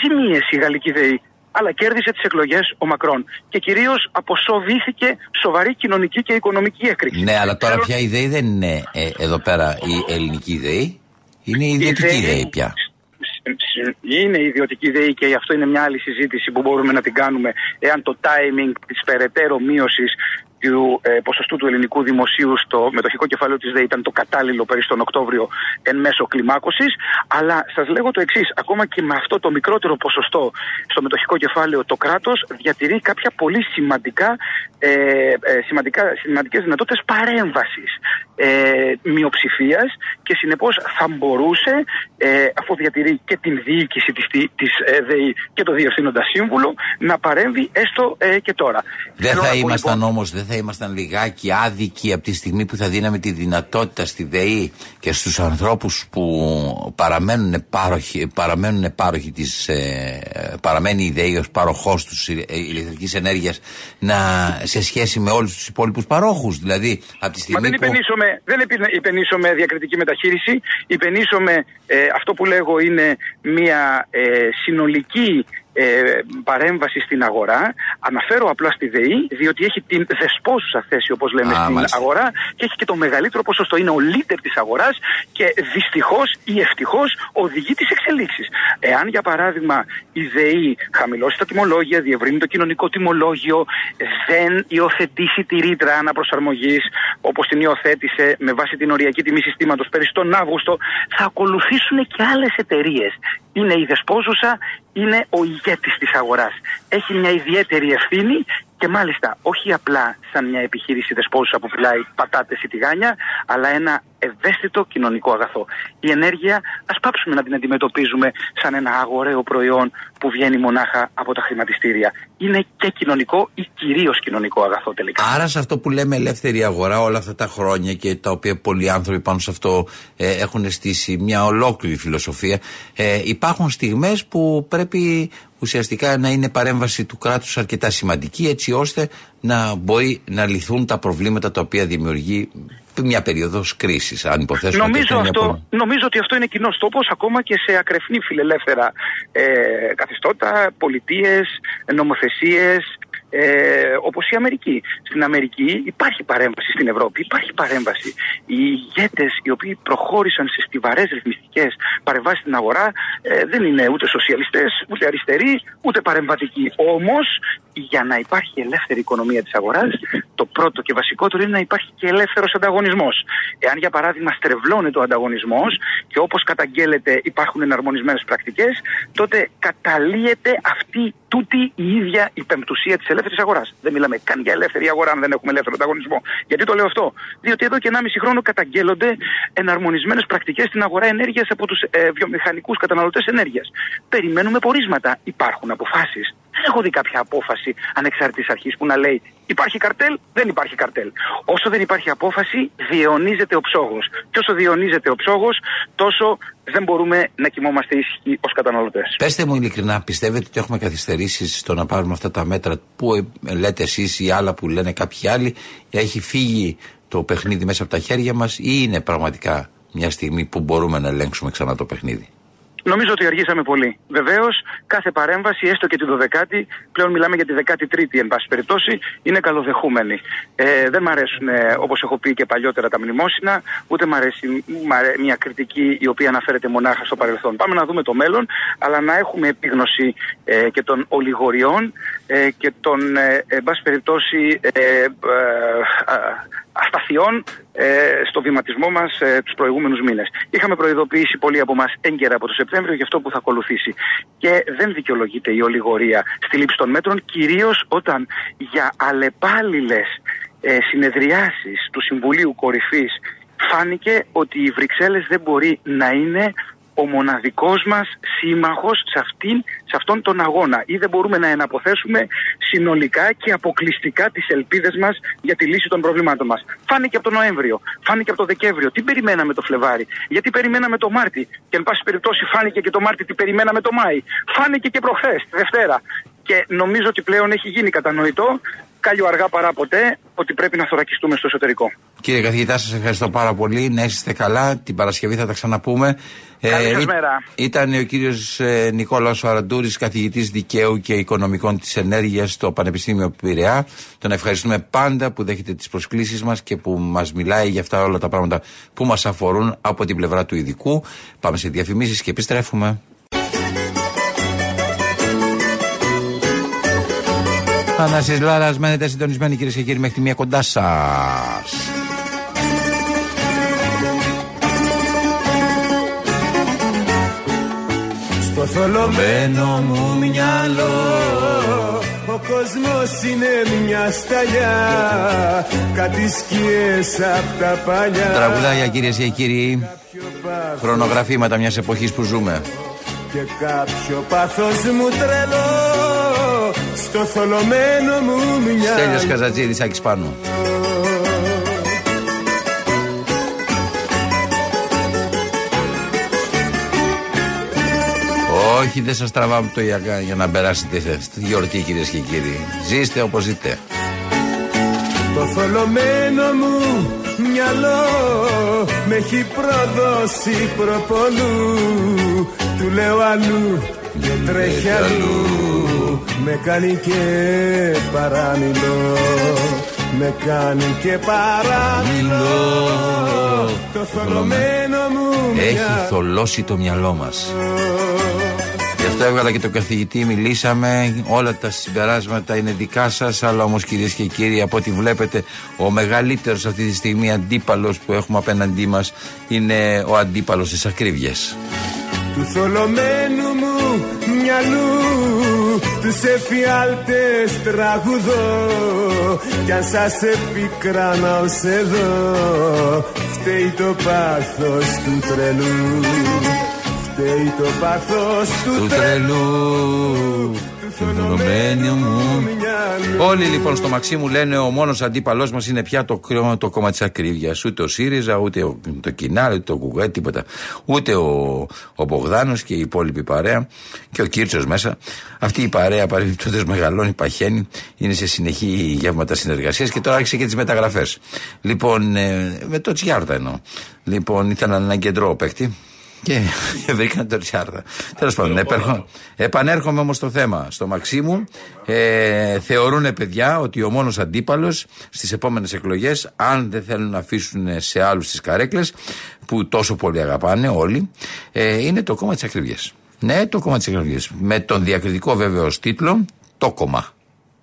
ζημίες η γαλλική ΔΕΗ αλλά κέρδισε τις εκλογές ο Μακρόν. Και κυρίως αποσοβήθηκε σοβαρή κοινωνική και οικονομική έκρηξη. Ναι, αλλά τώρα Θέλω- πια η ΔΕΗ δεν είναι ε, εδώ πέρα η ελληνική ΔΕΗ. Είναι η ιδιωτική ΔΕΗ ΔΕΗ πια. Είναι ιδιωτική ΔΕΗ και αυτό είναι μια άλλη συζήτηση που μπορούμε να την κάνουμε εάν το timing της περαιτέρω μείωσης του ε, ποσοστού του ελληνικού δημοσίου στο μετοχικό κεφάλαιο της ΔΕΗ ήταν το κατάλληλο περί τον Οκτώβριο εν μέσω κλιμάκωσης. Αλλά σας λέγω το εξής, ακόμα και με αυτό το μικρότερο ποσοστό στο μετοχικό κεφάλαιο το κράτος διατηρεί κάποια πολύ σημαντικά, ε, ε, σημαντικά, σημαντικές δυνατότητες παρέμβασης ε, μειοψηφίας και συνεπώς θα μπορούσε, ε, αφού διατηρεί και την διοίκηση της, της ε, ΔΕΗ και το διευθύνοντα σύμβουλο, να παρέμβει έστω ε, και τώρα. Δεν Θέλω να θα πω, ήμασταν λοιπόν, όμως, δεν θα ήμασταν λιγάκι άδικοι από τη στιγμή που θα δίναμε τη δυνατότητα στη ΔΕΗ και στους ανθρώπους που παραμένουν πάροχοι, παραμένουν πάροχοι της, ε, παραμένει η ΔΕΗ ως πάροχός τους ε, ηλεκτρικής ενέργειας να, σε σχέση με όλους τους υπόλοιπους παρόχους. Δηλαδή, από τη Μα στιγμή δεν που... υπενήσωμε, δεν υπε- υπενήσωμε διακριτική μεταχείριση, υπενήσωμε ε, αυτό που λέγω είναι μια ε, συνολική ε, παρέμβαση στην αγορά. Αναφέρω απλά στη ΔΕΗ, διότι έχει την δεσπόζουσα θέση, όπως λέμε, Α, στην μάλιστα. αγορά και έχει και το μεγαλύτερο ποσοστό. Είναι ο leader της αγοράς και δυστυχώς ή ευτυχώς οδηγεί τις εξελίξεις. Εάν, για παράδειγμα, η ΔΕΗ χαμηλώσει τα τιμολόγια, διευρύνει το κοινωνικό τιμολόγιο, δεν υιοθετήσει τη ρήτρα αναπροσαρμογής, όπως την υιοθέτησε με βάση την οριακή τιμή συστήματος πέρυσι τον Αύγουστο, θα ακολουθήσουν και άλλες εταιρείες. Είναι η δεσπόζουσα είναι ο ηγέτης της αγοράς. Έχει μια ιδιαίτερη ευθύνη και μάλιστα όχι απλά σαν μια επιχείρηση δεσπόζουσα που πουλάει πατάτες ή τηγάνια, αλλά ένα ευαίσθητο κοινωνικό αγαθό. Η ενέργεια ας πάψουμε να την αντιμετωπίζουμε σαν ένα αγοραίο προϊόν που βγαίνει μονάχα από τα χρηματιστήρια. Είναι και κοινωνικό ή κυρίως κοινωνικό αγαθό τελικά. Άρα σε αυτό που λέμε ελεύθερη αγορά όλα αυτά τα χρόνια και τα οποία πολλοί άνθρωποι πάνω σε αυτό ε, έχουν στήσει μια ολόκληρη φιλοσοφία ε, υπάρχουν στιγμές που πρέπει ουσιαστικά να είναι παρέμβαση του κράτους αρκετά σημαντική έτσι ώστε να μπορεί να λυθούν τα προβλήματα τα οποία δημιουργεί μια περίοδος κρίσης, αν υποθέσουμε νομίζω, ότι αυτό, νομίζω ότι αυτό είναι κοινός τόπος ακόμα και σε ακρεφνή φιλελεύθερα ε, καθεστώτα, πολιτείες, νομοθεσίες, ε, όπως η Αμερική. Στην Αμερική υπάρχει παρέμβαση στην Ευρώπη, υπάρχει παρέμβαση. Οι ηγέτες οι οποίοι προχώρησαν σε στιβαρές ρυθμιστικές παρεμβάσεις στην αγορά ε, δεν είναι ούτε σοσιαλιστές, ούτε αριστεροί, ούτε παρεμβατικοί. Όμως, για να υπάρχει ελεύθερη οικονομία της αγοράς, το πρώτο και βασικότερο είναι να υπάρχει και ελεύθερος ανταγωνισμός. Εάν, για παράδειγμα, στρεβλώνεται ο ανταγωνισμός και όπως καταγγέλλεται υπάρχουν εναρμονισμένες πρακτικές, τότε καταλύεται αυτή τούτη η ίδια η πεμπτουσία της ελεύθερης αγοράς. Δεν μιλάμε καν για ελεύθερη αγορά αν δεν έχουμε ελεύθερο ανταγωνισμό. Γιατί το λέω αυτό; Διότι εδώ και 1,5 χρόνο καταγγέλλονται εναρμονισμένες πρακτικές στην αγορά ενέργειας από τους ε, βιομηχανικούς καταναλωτές ενέργειας. Περιμένουμε πορίσματα. Υπάρχουν αποφάσεις. Δεν έχω δει κάποια απόφαση ανεξάρτητης αρχής που να λέει υπάρχει καρτέλ, δεν υπάρχει καρτέλ. Όσο δεν υπάρχει απόφαση, διαιωνίζεται ο ψόγος. Και όσο διαιωνίζεται ο ψόγος, τόσο δεν μπορούμε να κοιμόμαστε ήσυχοι ως καταναλωτές. Πετε μου ειλικρινά, πιστεύετε ότι έχουμε καθυστερήσεις στο να πάρουμε αυτά τα μέτρα που ε, λέτε εσείς ή άλλα που λένε κάποιοι άλλοι, έχει φύγει το παιχνίδι μέσα από τα χέρια μας ή είναι πραγματικά μια στιγμή που μπορούμε να ελέγξουμε ξανά το παιχνίδι; Νομίζω ότι αργήσαμε πολύ. Βεβαίως, κάθε παρέμβαση, έστω και την 12η, πλέον μιλάμε για τη 13η, εν πάση περιπτώσει, είναι καλοδεχούμενη. Ε, δεν μ' αρέσουν, όπως έχω πει και παλιότερα, τα μνημόσυνα, ούτε μ' αρέσει μια κριτική η οποία αναφέρεται μονάχα στο παρελθόν. Πάμε να δούμε το μέλλον, αλλά να έχουμε επίγνωση ε, και των ολιγοριών ε, και των, ε, εν πάση περιπτώσει, ε, ε, ασταθειών ε, στο βηματισμό μας ε, τους προηγούμενους μήνες. Είχαμε προειδοποιήσει πολλοί από εμά έγκαιρα από το Σεπτέμβριο για αυτό που θα ακολουθήσει. Και δεν δικαιολογείται η ολιγορία στη λήψη των μέτρων, κυρίως όταν για αλλεπάλληλες ε, συνεδριάσεις του Συμβουλίου Κορυφής φάνηκε ότι οι Βρυξέλλες δεν μπορεί να είναι ο μοναδικός μας σύμμαχος σε, αυτήν, σε αυτόν τον αγώνα ή δεν μπορούμε να εναποθέσουμε συνολικά και αποκλειστικά τις ελπίδες μας για τη λύση των προβλημάτων μας. Φάνηκε από τον Νοέμβριο, φάνηκε από τον Δεκέμβριο, τι περιμέναμε το Φλεβάρι, γιατί περιμέναμε το Μάρτι και εν πάση περιπτώσει φάνηκε και το Μάρτι τι περιμέναμε το Μάη, φάνηκε και προχθές, τη Δευτέρα. Και νομίζω ότι πλέον έχει γίνει κατανοητό κάλιο αργά παρά ποτέ ότι πρέπει να θωρακιστούμε στο εσωτερικό. Κύριε καθηγητά, σας ευχαριστώ πάρα πολύ. Να είστε καλά. Την Παρασκευή θα τα ξαναπούμε. Καλή σας μέρα. Ήταν ο κύριος ε, Νικόλαος Αραντούρης, καθηγητής δικαίου και οικονομικών της ενέργειας στο Πανεπιστήμιο Πειραιά. Τον ευχαριστούμε πάντα που δέχεται τις προσκλήσεις μας και που μας μιλάει για αυτά όλα τα πράγματα που μας αφορούν από την πλευρά του ειδικού. Πάμε σε διαφημίσεις και επιστρέφουμε. Θανάσης Λάρας, μένετε συντονισμένοι κυρίες και κύριοι μέχρι τη μία κοντά σας. Στο θολωμένο μου μυαλό ο κόσμος είναι μια σταλιά. Κάτι σκιές απ' τα παλιά. Τραγουδάκια κυρίες και κύριοι Χρονογραφήματα μιας εποχής που ζούμε. Και κάποιο πάθος μου τρελό Στο θολωμένο μου μυαλό. Στέλιος Καζατζίδης Άκης Πάνου. Όχι, δεν σας τραβάμε το για, για να περάσετε στη γιορτή, κυρίες και κύριοι. Ζήστε όπως ζείτε. Το θολωμένο μου μυαλό με έχει προδώσει προπολού Του λέω αλλού και τρέχει αλλού Με κάνει και παραμιλώ Με κάνει και παραμιλώ Το θολωμένο μου Έχει θολώσει το μυαλό μας Γι' αυτό έβγαλα και το καθηγητή, μιλήσαμε. Όλα τα συμπεράσματα είναι δικά σας. Αλλά όμως, κυρίες και κύριοι, από ό,τι βλέπετε, ο μεγαλύτερος αυτή τη στιγμή αντίπαλος που έχουμε απέναντί μας είναι ο αντίπαλος της ακρίβειας. Του θολωμένου μου μυαλού τους εφιάλτες τραγουδώ. Κι αν σας επικράνα ως εδώ φταίει το πάθος του τρελού. Φταίει το πάθος του, του τρελού του θολωμένου μου. Όλοι λοιπόν στο Μαξίμου λένε ο μόνος αντίπαλός μας είναι πια το, κρυό- το κόμμα της ακρίβειας Ούτε ο ΣΥΡΙΖΑ, ούτε ο, το Κινάλ, ούτε το Κουκουέ, τίποτα. Ούτε ο, ο Μπογδάνος και η υπόλοιπη παρέα Και ο Κίρτσος μέσα. Αυτή η παρέα παρεμπιπτόντως μεγαλώνει, παχαίνει Είναι σε συνεχή γεύματα συνεργασίας Και τώρα άρχισε και τις μεταγραφές. Λοιπόν, ε, με το Τσιάρτα εννοώ. Λοιπόν, ήθελαν έναν κεντρό παίκτη και (laughs) βρήκαν τον Ριτσάρδα. Τέλος πάντων, επέρχω- επανέρχομαι όμως στο θέμα. Στο Μαξίμου ε, θεωρούν παιδιά ότι ο μόνος αντίπαλος στις επόμενες εκλογές, αν δεν θέλουν να αφήσουν σε άλλους τις καρέκλες, που τόσο πολύ αγαπάνε όλοι, ε, είναι το κόμμα της ακρίβεια. Ναι, το κόμμα της ακρίβεια. Με τον διακριτικό βέβαιο τίτλο Το κόμμα.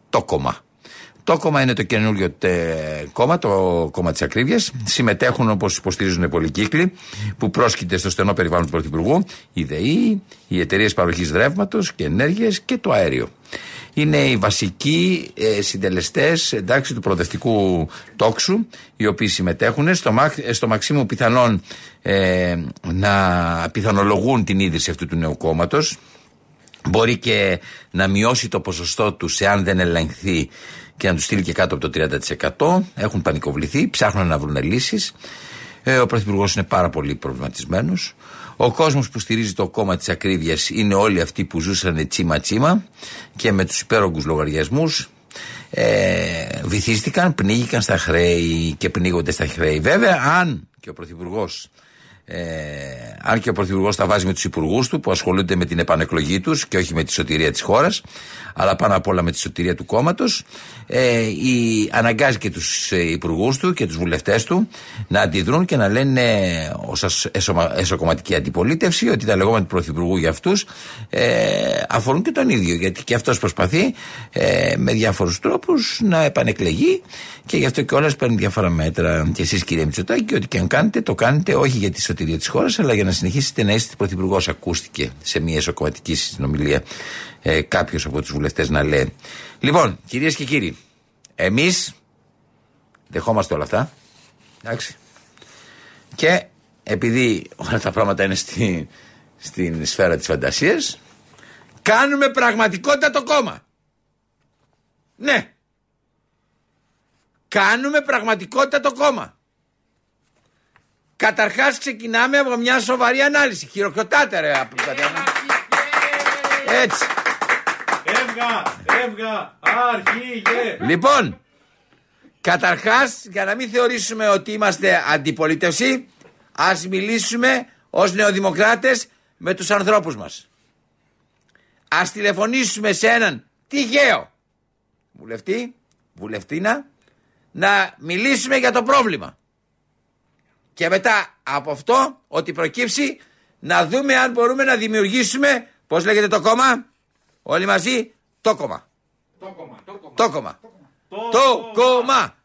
Το κόμμα. Το κόμμα είναι το καινούριο τε, κόμμα, το κόμμα της ακρίβειας. Συμμετέχουν όπως υποστηρίζουν πολλοί κύκλοι που πρόσκειται στο στενό περιβάλλον του Πρωθυπουργού, η ΔΕΗ, οι εταιρείες παροχής ρεύματος και ενέργειας και το αέριο. Είναι οι βασικοί ε, συντελεστές του προοδευτικού τόξου, οι οποίοι συμμετέχουν. Στο, μαξ, ε, στο μαξίμου πιθανόν ε, να πιθανολογούν την ίδρυση αυτού του νέου κόμματος. Μπορεί και να μειώσει το ποσοστό τους εάν δεν ελεγχθεί και να τους στείλει και κάτω από το 30%. Έχουν πανικοβληθεί, ψάχνουν να βρουν λύσεις. Ε, ο Πρωθυπουργός είναι πάρα πολύ προβληματισμένος. Ο κόσμος που στηρίζει το κόμμα της ακρίβειας είναι όλοι αυτοί που ζούσαν τσίμα-τσίμα και με τους υπέρογκου λογαριασμούς ε, βυθίστηκαν, πνίγηκαν στα χρέη και πνίγονται στα χρέη. Βέβαια, αν και ο Πρωθυπουργός ε, αν και ο Πρωθυπουργός τα βάζει με τους υπουργούς του που ασχολούνται με την επανεκλογή τους και όχι με τη σωτηρία της χώρας, αλλά πάνω απ' όλα με τη σωτηρία του κόμματος, ε, η, αναγκάζει και τους ε, υπουργούς του και τους βουλευτές του να αντιδρούν και να λένε ως εσωκομματική αντιπολίτευση ότι τα λεγόμενα του Πρωθυπουργού για αυτούς ε, αφορούν και τον ίδιο. Γιατί και αυτός προσπαθεί ε, με διάφορους τρόπους να επανεκλεγεί και γι' αυτό και όλα παίρνουν διάφορα μέτρα. Και εσείς, κύριε Μητσοτάκη, ό,τι και αν κάνετε, το κάνετε όχι για τη σωτηρία τη χώρας, αλλά για να συνεχίσετε να είστε πρωθυπουργός. Ακούστηκε σε μια εσωκομματική συνομιλία ε, κάποιος από τους βουλευτές να λέει. Λοιπόν, κυρίες και κύριοι, εμείς δεχόμαστε όλα αυτά. Εντάξει. Και επειδή όλα τα πράγματα είναι στη, στην σφαίρα της φαντασίας, κάνουμε πραγματικότητα το κόμμα. Ναι. Κάνουμε πραγματικότητα το κόμμα. Καταρχάς ξεκινάμε από μια σοβαρή ανάλυση. Χειροκροτάτε ρε. από- Έτσι. Εύγα, εύγα, αρχίγε. Λοιπόν, καταρχάς για να μην θεωρήσουμε ότι είμαστε αντιπολίτευση, ας μιλήσουμε ως νεοδημοκράτες με τους ανθρώπους μας. Ας τηλεφωνήσουμε σε έναν τυχαίο βουλευτή, βουλευτήνα, να μιλήσουμε για το πρόβλημα. Και μετά από αυτό, ότι προκύψει, να δούμε αν μπορούμε να δημιουργήσουμε, πώς λέγεται το κόμμα, όλοι μαζί, το κόμμα. Το κόμμα. Το κόμμα. Το κόμμα.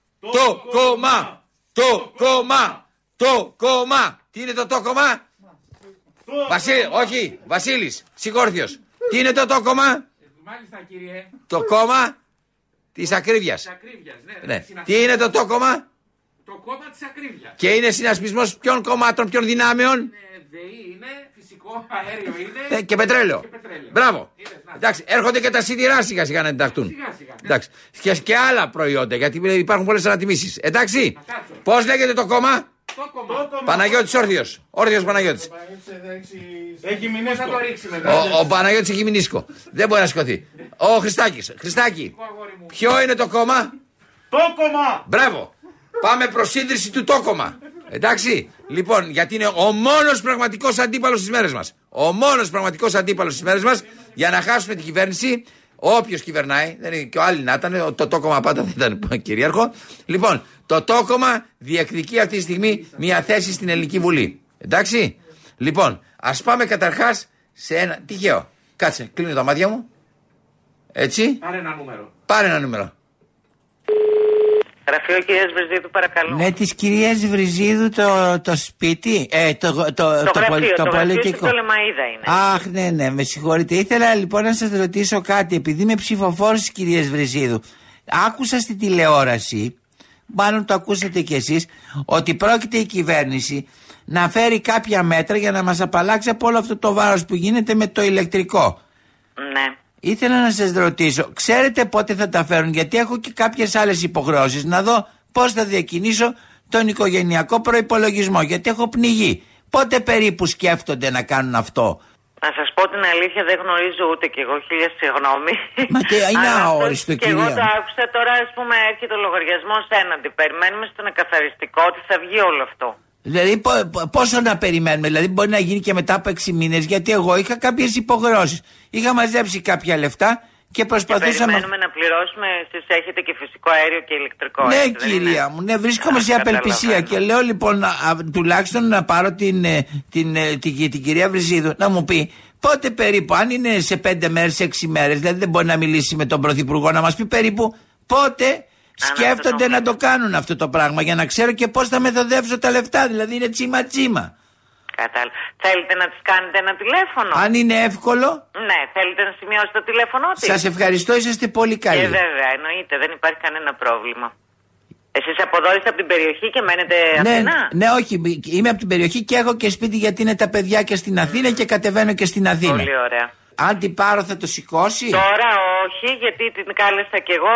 Το κόμμα. Το κόμμα. Τι είναι το το κόμμα; Βασίλη, όχι, Βασίλης, Συγχώρθιος. Τι είναι το το κόμμα; Μάλιστα, κύριε. Το κόμμα της ακρίβειας. Της ακρίβειας, ναι. Ναι. Συνασπισμός- Τι είναι το το κόμμα; Το κόμμα της ακρίβειας. Και είναι συνασπισμός ποιων κομμάτων, ποιων δυνάμεων; ΔΕΗ είναι, φυσικό αέριο είναι. Ε, και πετρέλαιο. Και πετρέλαιο. Μπράβο. Είδες, να. Εντάξει, έρχονται και τα σιδηρά σιγά σιγά να ενταχθούν. Σιγά σιγά. Εντάξει. Και, και άλλα προϊόντα, γιατί υπάρχουν πολλές ανατιμήσεις. Εντάξει. Πώς λέγεται το κόμμα; Το κόμμα. Παναγιώτης Όρθιος. Όρθιος Παναγιώτης. Έχει Πώς θα μηνύσκο. το ρίξει μετά. Ο, ο Παναγιώτης έχει μηνίσκο. Δεν μπορεί να σηκωθεί. Ο Χριστάκης. Χριστάκη. Ποιο είναι το κόμμα; Το κόμμα. Μπράβο. Πάμε προς ίδρυση του τόκομα. Εντάξει. Λοιπόν, γιατί είναι ο μόνος πραγματικός αντίπαλος στις μέρες μας. Ο μόνος πραγματικός αντίπαλος στις μέρες μας για να χάσουμε την κυβέρνηση. Όποιος κυβερνάει, δεν είναι και ο άλλοι να ήταν, το τόκομα πάντα δεν ήταν (laughs) κυρίαρχο. Λοιπόν, το τόκομα διεκδικεί αυτή τη στιγμή μια θέση στην Ελληνική Βουλή. Εντάξει. Λοιπόν, ας πάμε καταρχάς σε ένα. Τυχαίο. Κάτσε, κλείνω τα μάτια μου. Έτσι. Πάρε ένα νούμερο. Πάρε ένα νούμερο. Γραφείο κυρίας Βρυζίδου, παρακαλώ. Ναι, της κυρίας Βριζίδου το, το σπίτι, ε, το, το, το, το, γραφείο, πολ- το, το γραφείο πολιτικό. στο Λεμαΐδα είναι. Αχ, ναι, ναι, με συγχωρείτε. Ήθελα λοιπόν να σας ρωτήσω κάτι, επειδή είμαι ψηφοφόρος της κυρίας Βριζίδου. Άκουσα στη τηλεόραση, μάλλον το ακούσατε κι εσείς, ότι πρόκειται η κυβέρνηση να φέρει κάποια μέτρα για να μας απαλλάξει από όλο αυτό το βάρος που γίνεται με το ηλεκτρικό. Ναι. Ήθελα να σας ρωτήσω, ξέρετε πότε θα τα φέρουν, γιατί έχω και κάποιες άλλες υποχρεώσεις, να δω πώς θα διακινήσω τον οικογενειακό προϋπολογισμό, γιατί έχω πνιγεί. Πότε περίπου σκέφτονται να κάνουν αυτό; Να σας πω την αλήθεια, δεν γνωρίζω ούτε κι εγώ, χίλια συγγνώμη. Μα και είναι Αλλά αυτό αόριστο, Και εγώ κυρία το μου. άκουσα τώρα, ας πούμε, έρχεται ο λογαριασμός έναντι. Περιμένουμε στον εκαθαριστικό ότι θα βγει όλο αυτό. Δηλαδή πο- πο- πόσο να περιμένουμε, δηλαδή μπορεί να γίνει και μετά από 6 μήνες, γιατί εγώ είχα κάποιες υποχρεώσεις. Είχα μαζέψει κάποια λεφτά και προσπαθούσαμε... Περιμένουμε να πληρώσουμε, εσεί έχετε και φυσικό αέριο και ηλεκτρικό. Ναι, έτσι δεν κυρία είναι; μου, ναι, βρίσκομαι Α, σε απελπισία καταλαβαίνω. και λέω λοιπόν να- α, τουλάχιστον να πάρω την, ε, την, ε, την, την κυρία Βρυσίδου να μου πει πότε περίπου, αν είναι σε πέντε μέρες, σε έξι μέρες, δηλαδή δεν μπορεί να μιλήσει με τον Πρωθυπουργό, να μας πει περίπου πότε σκέφτονται να το κάνουν αυτό το πράγμα για να ξέρω και πώς θα μεθοδεύσω τα λεφτά. Δηλαδή είναι τσίμα τσίμα. Κατάλαβα. Θέλετε να τη κάνετε ένα τηλέφωνο; Αν είναι εύκολο, Ναι, θέλετε να σημειώσετε το τηλέφωνό της; σας ευχαριστώ, είσαστε πολύ καλοί. Και βέβαια, εννοείται, δεν υπάρχει κανένα πρόβλημα. Εσείς από εδώ είστε από την περιοχή και μένετε Ναι, Αθηνά; ναι, όχι. Είμαι από την περιοχή και έχω και σπίτι γιατί είναι τα παιδιά και στην Αθήνα και κατεβαίνω και στην Αθήνα. Πολύ ωραία. Αν την πάρω θα το σηκώσει. Τώρα όχι, γιατί την κάλεσα κι εγώ,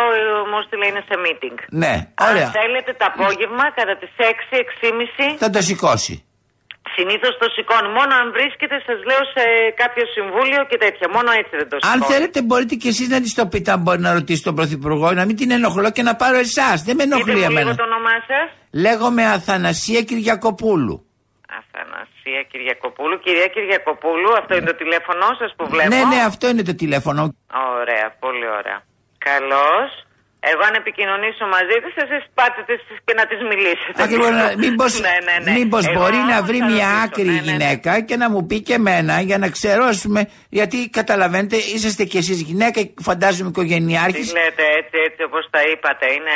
μου στείλε είναι σε meeting. Ναι, ωραία. Αν θέλετε το απόγευμα κατά τις 6-6.30 Θα το σηκώσει. συνήθως το σηκώνει. Μόνο αν βρίσκεται, σας λέω σε κάποιο συμβούλιο και τέτοια. Μόνο έτσι δεν το σηκώνει. Αν θέλετε, μπορείτε κι εσείς να της το πείτε, αν μπορεί να ρωτήσει τον Πρωθυπουργό, να μην την ενοχλώ και να πάρω εσάς. Δεν με Πείτε ενοχλεί μου λίγο εμένα. το όνομά σας. Λέγομαι Αθανασία Κυριακοπούλου. Αθανασία Κυριακοπούλου. Κυρία Κυριακοπούλου, αυτό είναι το τηλέφωνό σας που βλέπω; Ναι, ναι, αυτό είναι το τηλέφωνο. Ωραία, πολύ ωραία. Καλώς. Εγώ αν επικοινωνήσω μαζί της, εσείς πάτε τις και να της μιλήσετε. Ακριβώ. Μήπω ναι, ναι, ναι. μήπως Εγώ μπορεί να όμως βρει θα μια ρωτήσω. άκρη Ναι, ναι, ναι. γυναίκα και να μου πει και εμένα για να ξέρω, ας πούμε, γιατί καταλαβαίνετε, είσαστε κι εσείς γυναίκα, φαντάζομαι Τι οικογενειάρχη. λέτε έτσι, έτσι όπως τα είπατε. Είναι,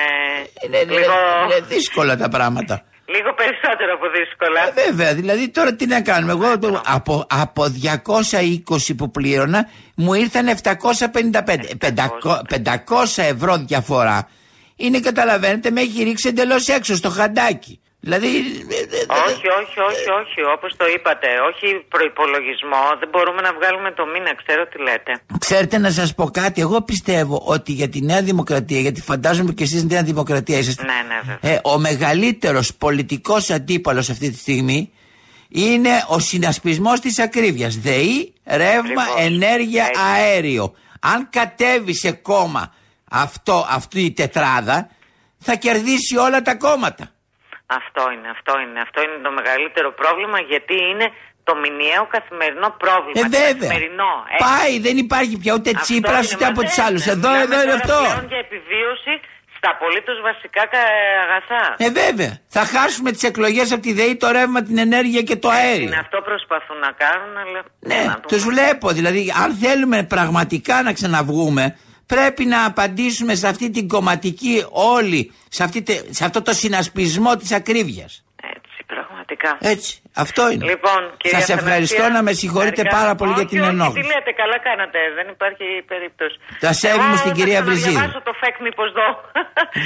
Είναι, λίγο, είναι δύσκολα τα πράγματα. Λίγο περισσότερο από δύσκολα. Ε, βέβαια, δηλαδή τώρα τι να κάνουμε; Εγώ το- από, από 220 που πλήρωνα μου ήρθαν 755. 500, 500 ευρώ διαφορά. Είναι, καταλαβαίνετε, με έχει ρίξει εντελώς έξω στο χαντάκι. Δηλαδή. ε, ε, όχι, όχι, όχι, όχι. Όπως το είπατε. Όχι προϋπολογισμό. Δεν μπορούμε να βγάλουμε το μήνα. Ξέρω τι λέτε. Ξέρετε να σας πω κάτι, εγώ πιστεύω ότι για τη Νέα Δημοκρατία, γιατί φαντάζομαι και εσείς Νέα Δημοκρατία είσαστε, Ναι, ναι, βέβαια. ε, ο μεγαλύτερος πολιτικός αντίπαλος αυτή τη στιγμή είναι ο συνασπισμός της ακρίβειας. ΔΕΗ, ρεύμα, ενέργεια, αέριο. Αν κατέβει σε κόμμα αυτό, αυτή η τετράδα, θα κερδίσει όλα τα κόμματα. Αυτό είναι, αυτό είναι. Αυτό είναι το μεγαλύτερο πρόβλημα γιατί είναι το μηνιαίο καθημερινό πρόβλημα. Ε, το βέβαια. Καθημερινό. ε. Πάει, δεν υπάρχει πια ούτε Αυτό Τσίπρας είναι, ούτε μα από δεν τους άλλους. είναι. Εδώ, Μιλάμε εδώ είναι τώρα αυτό. πλέον για επιβίωση στα απολύτως βασικά κα- αγαθά. Ε, βέβαια. Θα χάσουμε τις εκλογές από τη ΔΕΗ, το ρεύμα, την ενέργεια και το αέριο. Είναι αυτό προσπαθούν να κάνουν, αλλά. Ναι, τους βλέπω. Δηλαδή, αν θέλουμε πραγματικά να ξαναβγούμε, πρέπει να απαντήσουμε σε αυτή την κομματική όλη, σε, αυτή, τε- σε αυτό το συνασπισμό της ακρίβειας. Έτσι, πραγματικά. Έτσι, αυτό είναι. Λοιπόν, κυρία Σας ευχαριστώ Θανασία, να με συγχωρείτε ευχαριστώ. πάρα πολύ για Όχι, την όχι, ενόχληση. Τι λέτε, καλά κάνατε. Δεν υπάρχει περίπτωση. Τα σέβη μου Εγώ στην θα κυρία ξαναδιαβάσω Βρυζίδου. το φεκ, μήπως δω.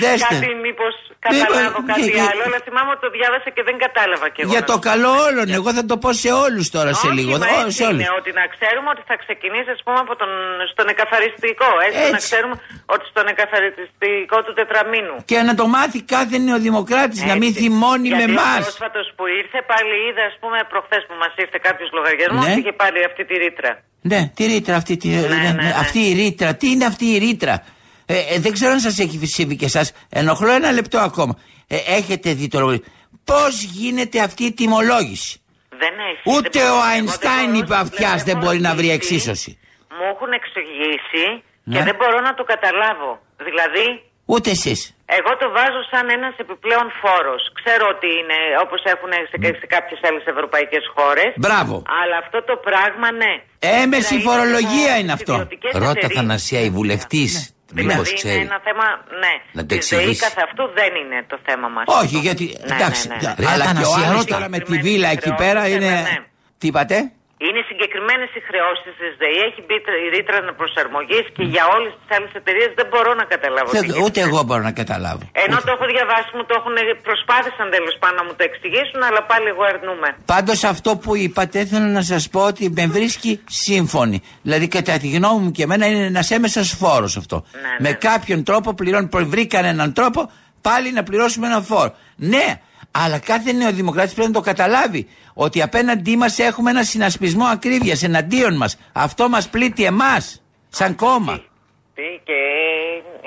Δέστε. (laughs) κάτι, μήπως καταλάβω Μήπως- κάτι και- και- άλλο. Αλλά θυμάμαι ότι το διάβασα και δεν κατάλαβα κι εγώ. Για να το σας καλό όλων. Εγώ θα το πω σε όλους τώρα σε Όχι, λίγο. μα Ω, έτσι σε όλους. είναι, ότι να ξέρουμε ότι θα ξεκινήσει ας πούμε από τον, στον εκαθαριστικό. Έτσι, να Έτσι. ξέρουμε ότι στον εκαθαριστικό του τετραμήνου. Και να το μάθει κάθε νεοδημοκράτης, να μην θυμώνει με Γιατί εμά. ο πρόσφατος που ήρθε πάλι είδα, ας πούμε, προχθές που μας ήρθε κάποιος λογαριασμός Ναι. είχε πάλι αυτή τη ρήτρα. Ναι, τη ρήτρα αυτή. Τη, ναι, ναι, Αυτή η ρήτρα. Τι είναι αυτή η ρήτρα; Ε, ε, δεν ξέρω αν σας έχει συμβεί και εσά. Ενοχλώ ένα λεπτό ακόμα. Ε, έχετε δει το λογαριασμό. Πώς γίνεται αυτή η τιμολόγηση; Δεν έχει. Ούτε δεν ο μπορώ- Αϊνστάιν εγώ δεν είπε μπορώ- αυτιάς δεν έχω μπορεί να βρει ρωτήσει, εξίσωση. Μου έχουν εξηγήσει και Ναι. δεν μπορώ να το καταλάβω. Δηλαδή, Ούτε εσείς. εγώ το βάζω σαν ένας επιπλέον φόρος. Ξέρω ότι είναι όπως έχουν σε, σε κάποιες άλλες ευρωπαϊκές χώρες. Μπράβο. Αλλά αυτό το πράγμα, ναι. Έμεση Να είναι φορολογία από είναι τις αυτό. ιδιωτικές Ρώτα εταιρείες. Θανασία, η βουλευτή Δηλαδή ξέρει. είναι ένα θέμα, ναι. Να το η ζωή εξηγήσει. καθ' αυτού δεν είναι το θέμα μας. Όχι, γιατί. Ναι, εντάξει. ναι, ναι. Ρε, αλλά και ο Αθανασία, άλλος ρώτα. τώρα με τη βίλα εκεί πέρα είναι. Ναι. Τι είπατε; Είναι συγκεκριμένες οι χρεώσεις της ΔΕΗ. Έχει μπει η ρήτρα προσαρμογής και για όλες τις άλλες εταιρείες δεν μπορώ να καταλάβω. τι Δεν- γίνεται. Ούτε εγώ μπορώ να καταλάβω. Ενώ το έχω διαβάσει, μου το έχουν προσπάθησαν τέλος πάντων να μου το εξηγήσουν, αλλά πάλι εγώ αρνούμαι. Πάντως αυτό που είπατε θέλω να σας πω ότι με βρίσκει σύμφωνη. Δηλαδή κατά τη γνώμη μου και εμένα είναι ένας έμεσα φόρος αυτό. Με κάποιον τρόπο πληρώνει, βρήκαν έναν τρόπο πάλι να πληρώσουμε έναν φόρο. Ναι, αλλά κάθε νεοδημοκράτης πρέπει να το καταλάβει ότι απέναντί μας έχουμε ένα συνασπισμό ακρίβειας εναντίον μας. Αυτό μας πλήττει εμάς, σαν κόμμα. Τι, Και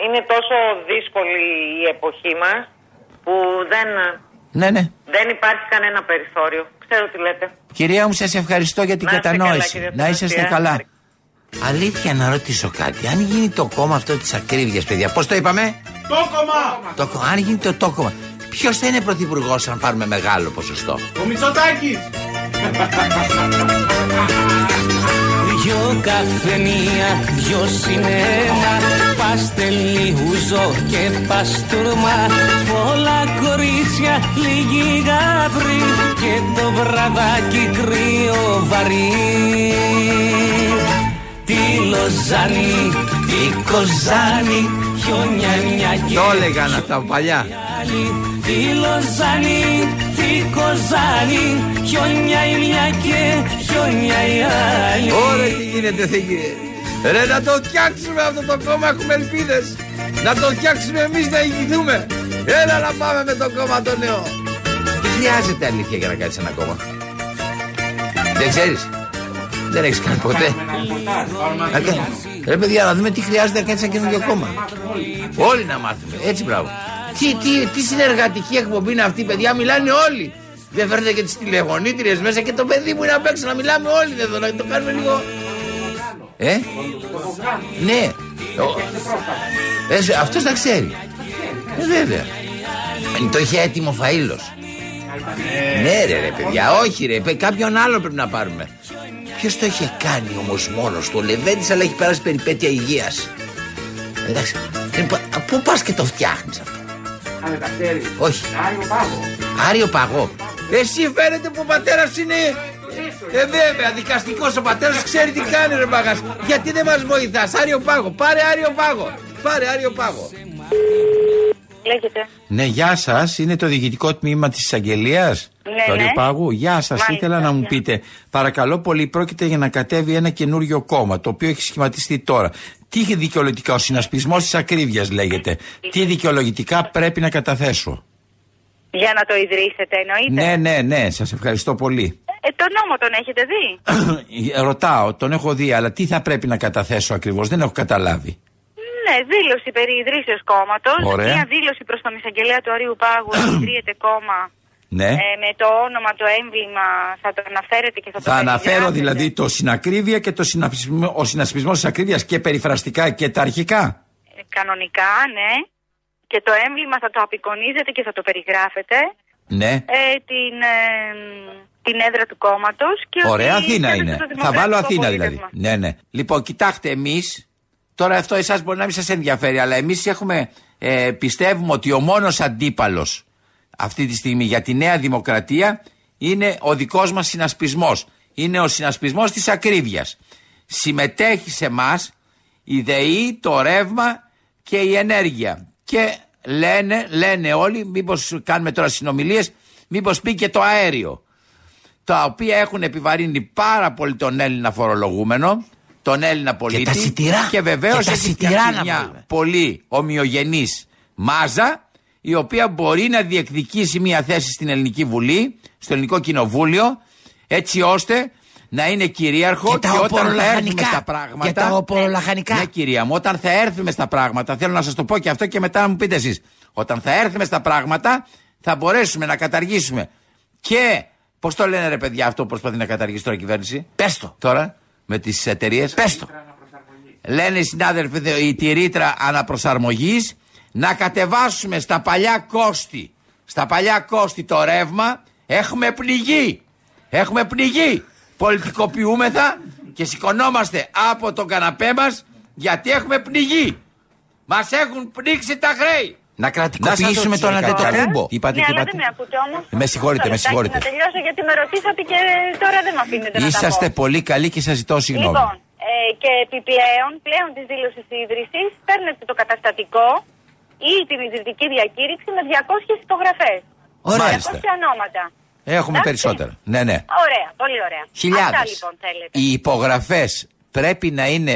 είναι τόσο δύσκολη η εποχή μας που δεν, Ναι, ναι. δεν υπάρχει κανένα περιθώριο. Ξέρω τι λέτε. Κυρία μου, σας ευχαριστώ για την Να είστε καλά, κατανόηση. κύριε να είσαστε Θανασία. καλά. Αλήθεια να ρωτήσω κάτι. Αν γίνει το κόμμα αυτό της ακρίβειας, παιδιά, πώς το είπαμε; Το κομμά! Το, κο- αν γίνει το το κόμμα. Ποιος θα είναι πρωθυπουργός αν πάρουμε μεγάλο ποσοστό; Ο Μητσοτάκης! Δυο καφενεία, δυο σινέμα Παστελή, ουζό και παστούρμα Πολλά κορίτσια, λίγοι γάβροι Και το βραδάκι κρύο βαρύ Τη Λοζάνη, τη Κοζάνη Χιόνια μια και Το έλεγαν αυτά από παλιά. Τη Λοζάνη, τη Κοζάνη Χιόνια η μια και χιόνια η άλλη Ωραία, τι γίνεται, δεν γίνεται. Ρε, να το φτιάξουμε αυτό το κόμμα, έχουμε ελπίδες. Να το φτιάξουμε εμείς να ηγηθούμε. Έλα να πάμε με το κόμμα το νέο. Τι χρειάζεται αλήθεια για να κάνεις ένα κόμμα; Δεν ξέρεις; Δεν έχεις κάνει ποτέ; Να κάνει- Ρε παιδιά, να δούμε τι χρειάζεται να κάνεις ένα καινούργιο κόμμα. Όλοι να μάθουμε. Έτσι, μπράβο. Τι, τι, τι συνεργατική εκπομπή είναι αυτή, παιδιά, μιλάνε όλοι. Δεν φέρνετε και τις τηλεφωνήτριε μέσα και το παιδί μου είναι απ' έξω να μιλάμε όλοι εδώ, να το κάνουμε λίγο. Ε; Ναι. Ο- Ε, αυτός τα ξέρει. Ε, βέβαια. Ε, Το είχε έτοιμο ο Φαΐλος. Ναι ρε ρε παιδιά, όχι ρε, παι- κάποιον άλλο πρέπει να πάρουμε. Ποιος το είχε κάνει όμως μόνος του, ο Λεβέντης αλλά έχει περάσει περιπέτεια υγείας. Εντάξει, λοιπόν, πού πας και το φτιάχνεις αυτό. Όχι. Άριο πάγο. Άριο παγό. Εσύ φαίνεται που ο πατέρας είναι. Ε, βέβαια, δικαστικός ο πατέρας ξέρει τι κάνει, ρε παγά. Γιατί δεν μας βοηθάς, Άριο πάγο. Πάρε Άριο πάγο. Πάρε Άριο πάγο. Λέγεται. Ναι, γεια σας. Είναι το διοικητικό τμήμα της εισαγγελίας Ναι, του Άριου ναι. Πάγου. Γεια σας. Μάλιστα, Ήθελα να μου γεια. πείτε, παρακαλώ πολύ, πρόκειται για να κατέβει ένα καινούριο κόμμα, το οποίο έχει σχηματιστεί τώρα. Τι δικαιολογητικά, ο συνασπισμός της ακρίβειας λέγεται. Τι δικαιολογητικά πρέπει να καταθέσω. Για να το ιδρύσετε εννοείται. Ναι, ναι, ναι, σας ευχαριστώ πολύ. Ε, το νόμο τον έχετε δει; (clears throat) Ρωτάω, τον έχω δει, αλλά τι θα πρέπει να καταθέσω ακριβώς, δεν έχω καταλάβει. Ναι, δήλωση περί ιδρύσεως κόμματος. Ωραία. Μια δήλωση προς τον εισαγγελέα του Αρίου Πάγου ότι (clears throat) ιδρύεται κόμμα Ναι. ε, με το όνομα, το έμβλημα θα το αναφέρετε και θα το Θα αναφέρω περιγράφετε. δηλαδή το συνακρίβεια και το συνασπισμό, ο συνασπισμός της ακρίβειας και περιφραστικά και τα αρχικά. Ε, Κανονικά, ναι. Και το έμβλημα θα το απεικονίζετε και θα το περιγράφετε. Ναι. Ε, την, ε, την έδρα του κόμματος και Ωραία, ότι Αθήνα θέλετε είναι. το Θα δημοκρατικό βάλω Αθήνα δηλαδή. απόγευμα. Ναι, ναι. Λοιπόν, κοιτάξτε, εμείς. Τώρα αυτό εσάς μπορεί να μην σας ενδιαφέρει, αλλά εμείς έχουμε. Ε, πιστεύουμε ότι ο μόνος αντίπαλος αυτή τη στιγμή για τη Νέα Δημοκρατία είναι ο δικός μας συνασπισμός. Είναι ο συνασπισμός της ακρίβειας. Συμμετέχει σε εμά η ΔΕΗ, το ρεύμα και η ενέργεια. Και λένε, λένε όλοι, μήπως κάνουμε τώρα συνομιλίες, μήπως πει και το αέριο τα οποία έχουν επιβαρύνει πάρα πολύ τον Έλληνα φορολογούμενο, τον Έλληνα πολίτη. τα σιτηρά. Και βεβαίως Και τα έχει σιτηρά φτιάξει να μια πούμε. πολύ ομοιογενής μάζα, η οποία μπορεί να διεκδικήσει μια θέση στην Ελληνική Βουλή, στο Ελληνικό Κοινοβούλιο, έτσι ώστε να είναι κυρίαρχο Και τα όταν θα έρθουμε οπορολαχανικά. στα πράγματα. Και τα οπορολαχανικά. Ναι, κυρία μου, όταν θα έρθουμε στα πράγματα, θέλω να σας το πω και αυτό και μετά να μου πείτε εσείς. Όταν θα έρθουμε στα πράγματα, θα μπορέσουμε να καταργήσουμε και. Πώς το λένε ρε παιδιά αυτό που προσπαθεί να καταργήσει τώρα η κυβέρνηση; Πες το. Τώρα με τις εταιρείες. Πες το. Λένε οι συνάδελφοι δε- η τη ρήτρα αναπροσαρμογής να κατεβάσουμε στα παλιά κόστη. Στα παλιά κόστη το ρεύμα έχουμε πληγεί. Έχουμε πληγεί. Πολιτικοποιούμεθα και σηκωνόμαστε από τον καναπέ μας γιατί έχουμε πνιγεί. Μας έχουν πνίξει τα χρέη. Να κρατικοποιήσουμε ρωτήσω τον κάτι. Αντετοκούμπο. Τι είπατε, ναι, τι αλλά είπατε. δεν με ακούτε όμως. Με συγχωρείτε, με συγχωρείτε. Να τελειώσω γιατί με ρωτήσατε και τώρα δεν με αφήνετε να τα Είσαστε πω. πολύ καλοί και σας ζητώ συγγνώμη. Λοιπόν, ε, και επιπλέον, πλέον της δήλωσης ίδρυσης, παίρνετε το καταστατικό ή την ιδρυτική διακήρυξη με 200 υπογραφές. Ωραία. 200 ονόματα. Έχουμε Εντάξει. περισσότερα. Ναι, ναι. Ωραία, πολύ ωραία. Χιλιάδες. Αυτά λοιπόν θέλετε. Οι υπογραφές πρέπει να είναι.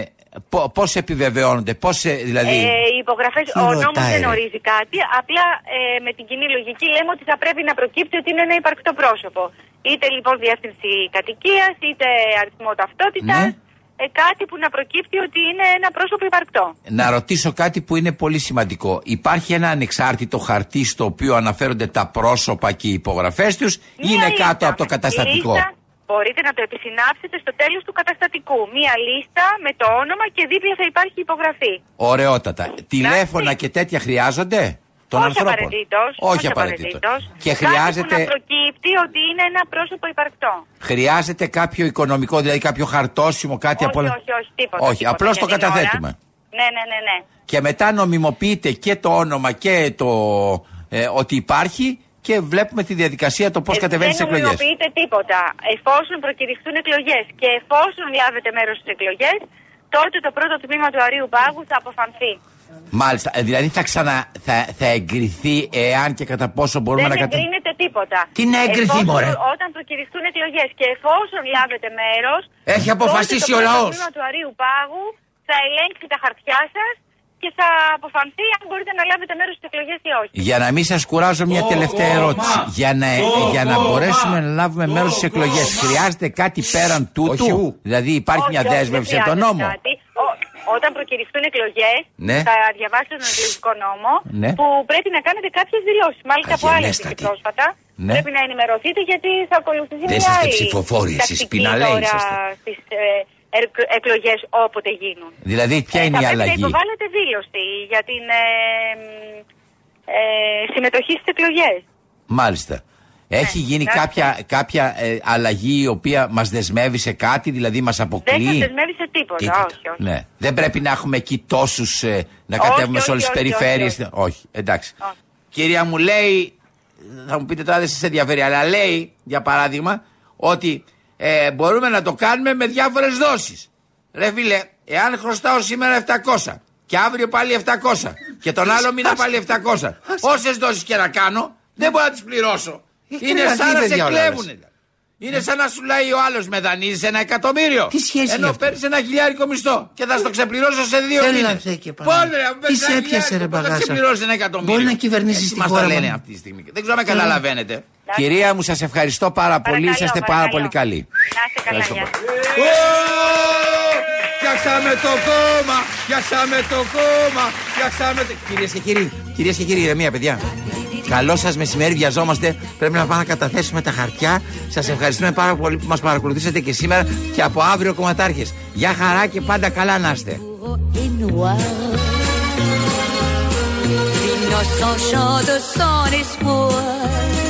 Πώς επιβεβαιώνονται, πώς δηλαδή. Ε, οι υπογραφές, Τι ο νόμος ρωτάει, δεν ρε. ορίζει κάτι. Απλά ε, με την κοινή λογική λέμε ότι θα πρέπει να προκύπτει ότι είναι ένα υπαρκτό πρόσωπο. Είτε λοιπόν διεύθυνση κατοικίας, είτε αριθμό ταυτότητας. Ναι. Ε, κάτι που να προκύπτει ότι είναι ένα πρόσωπο υπαρκτό. Να ρωτήσω κάτι που είναι πολύ σημαντικό. Υπάρχει ένα ανεξάρτητο χαρτί στο οποίο αναφέρονται τα πρόσωπα και οι υπογραφές τους, ή Μία είναι λίστα. κάτω από το καταστατικό; Λίστα, μπορείτε να το επισυνάψετε στο τέλος του καταστατικού. Μία λίστα με το όνομα και δίπλα θα υπάρχει υπογραφή. Ωραιότατα. Τηλέφωνα και τέτοια χρειάζονται; Των όχι ανθρώπων. απαραίτητος, Όχι απαραίτητος. Και Κάτι χρειάζεται, που να προκύπτει ότι είναι ένα πρόσωπο υπαρκτό. χρειάζεται κάποιο οικονομικό, δηλαδή κάποιο χαρτόσημο, κάτι όχι, από όλα. όχι, όχι, τίποτα. Όχι, τίποτα. απλώς Για το την καταθέτουμε. ώρα. Ναι, ναι, ναι, ναι. Και μετά νομιμοποιείται και το όνομα και το ε, ότι υπάρχει και βλέπουμε τη διαδικασία το πώς Ε, κατεβαίνει στις Δεν εκλογές. νομιμοποιείται τίποτα. Εφόσον προκηρυχθούν εκλογές και εφόσον λάβετε μέρος στις εκλογές, τότε το πρώτο τμήμα του Αρίου Πάγου θα αποφανθεί. Μάλιστα. Ε, δηλαδή θα, ξανα, θα, θα εγκριθεί εάν και κατά πόσο μπορούμε δεν να κατα... εγκρίνεται τίποτα. Τι να εγκριθεί, Εφόσον- μωρέ; Όταν προκηρυχθούν εκλογές και εφόσον λάβετε μέρος. Έχει αποφασίσει ο λαός. Το τμήμα του Αρίου Πάγου θα ελέγξει τα χαρτιά σας και θα αποφανθεί αν μπορείτε να λάβετε μέρος στις εκλογές ή όχι. Για να μην σας κουράζω, μια τελευταία ερώτηση. Για να, για να μπορέσουμε να λάβουμε μέρος στις εκλογές, χρειάζεται κάτι πέραν τούτου; Δηλαδή υπάρχει Όχι, μια όχι, δέσμευση δεν από τον χρειάζεται νόμο. κάτι. Ο- όταν προκηρυχθούν εκλογές, Ναι. θα διαβάσετε τον εκλογικό νόμο Ναι. που πρέπει να κάνετε κάποιες δηλώσεις. Μάλιστα από άλλε Αγενέστατη. πρόσφατα. Ναι. Πρέπει να ενημερωθείτε γιατί θα ακολουθήσει Δεν μια είσαστε άλλη ψηφοφόροι εσείς, τακτική πιναλέοι τώρα είσαστε. στις ε, εκλογές όποτε γίνουν. Δηλαδή, ποια είναι θα η πρέπει να αλλαγή; υποβάλλετε δήλωση για την ε, μ, ε, συμμετοχή στις εκλογές. Μάλιστα. Έχει γίνει εντάξει. κάποια, κάποια ε, αλλαγή η οποία μας δεσμεύει σε κάτι, δηλαδή μας Δεν αποκλείει. σας δεσμεύει σε τίποτα. Τίποτα. Όχι, όχι. Ναι. Δεν πρέπει να έχουμε εκεί τόσους να Όχι, κατέβουμε σε όχι, όλες τις όχι, περιφέρειες; όχι, Όχι, εντάξει. Όχι. Κυρία μου λέει, θα μου πείτε τώρα δεν σας ενδιαφέρει, αλλά λέει, για παράδειγμα, ότι ε, μπορούμε να το κάνουμε με διάφορες δόσεις. Ρε φίλε, εάν χρωστάω σήμερα 700 και αύριο πάλι 700 και τον άλλο μήνα πάλι 700, όσε δόσεις και να κάνω, δεν μπορώ να τις πληρώσω. Είναι τρελαθεί, σαν να σε παιδιά, όλα κλέβουνε. Είναι σαν να σου λέει ο άλλος με δανείζεις ένα εκατομμύριο. Τι σχέση Ενώ έχει αυτό; παίρνεις ένα χιλιάρικο μισθό και θα στο ξεπληρώσω σε δύο Έλα, μήνες. Θεέ Πότε ρε, αν Τι παίρνεις σε ένα έπιασε, χιλιάρικο, ρε, πώς θα μπαγάσα; ξεπληρώσεις ένα εκατομμύριο. Μπορεί να κυβερνήσεις Έτσι τη μας χώρα τα λένε μου. αυτή τη στιγμή. Δεν ξέρω αν με Καλά. καταλαβαίνετε. Κυρία μου, σας ευχαριστώ πάρα πολύ. Παρακαλώ, Είσαστε πάρα παρακαλώ. πολύ καλοί. Να είστε καλά, Ευχαριστώ γεια. πολύ. Φτιάξαμε το κόμμα! Φτιάξαμε το κόμμα! Φτιάξαμε το. Κυρίες και κύριοι, κυρίες και κύριοι, ηρεμία, παιδιά. Καλό σας μεσημέρι, βιαζόμαστε. Πρέπει να πάμε να καταθέσουμε τα χαρτιά. Σας ευχαριστούμε πάρα πολύ που μας παρακολουθήσατε και σήμερα και από αύριο κομματάρχες. Γεια χαρά και πάντα καλά να είστε. et noir. L'innocent chant de son espoir.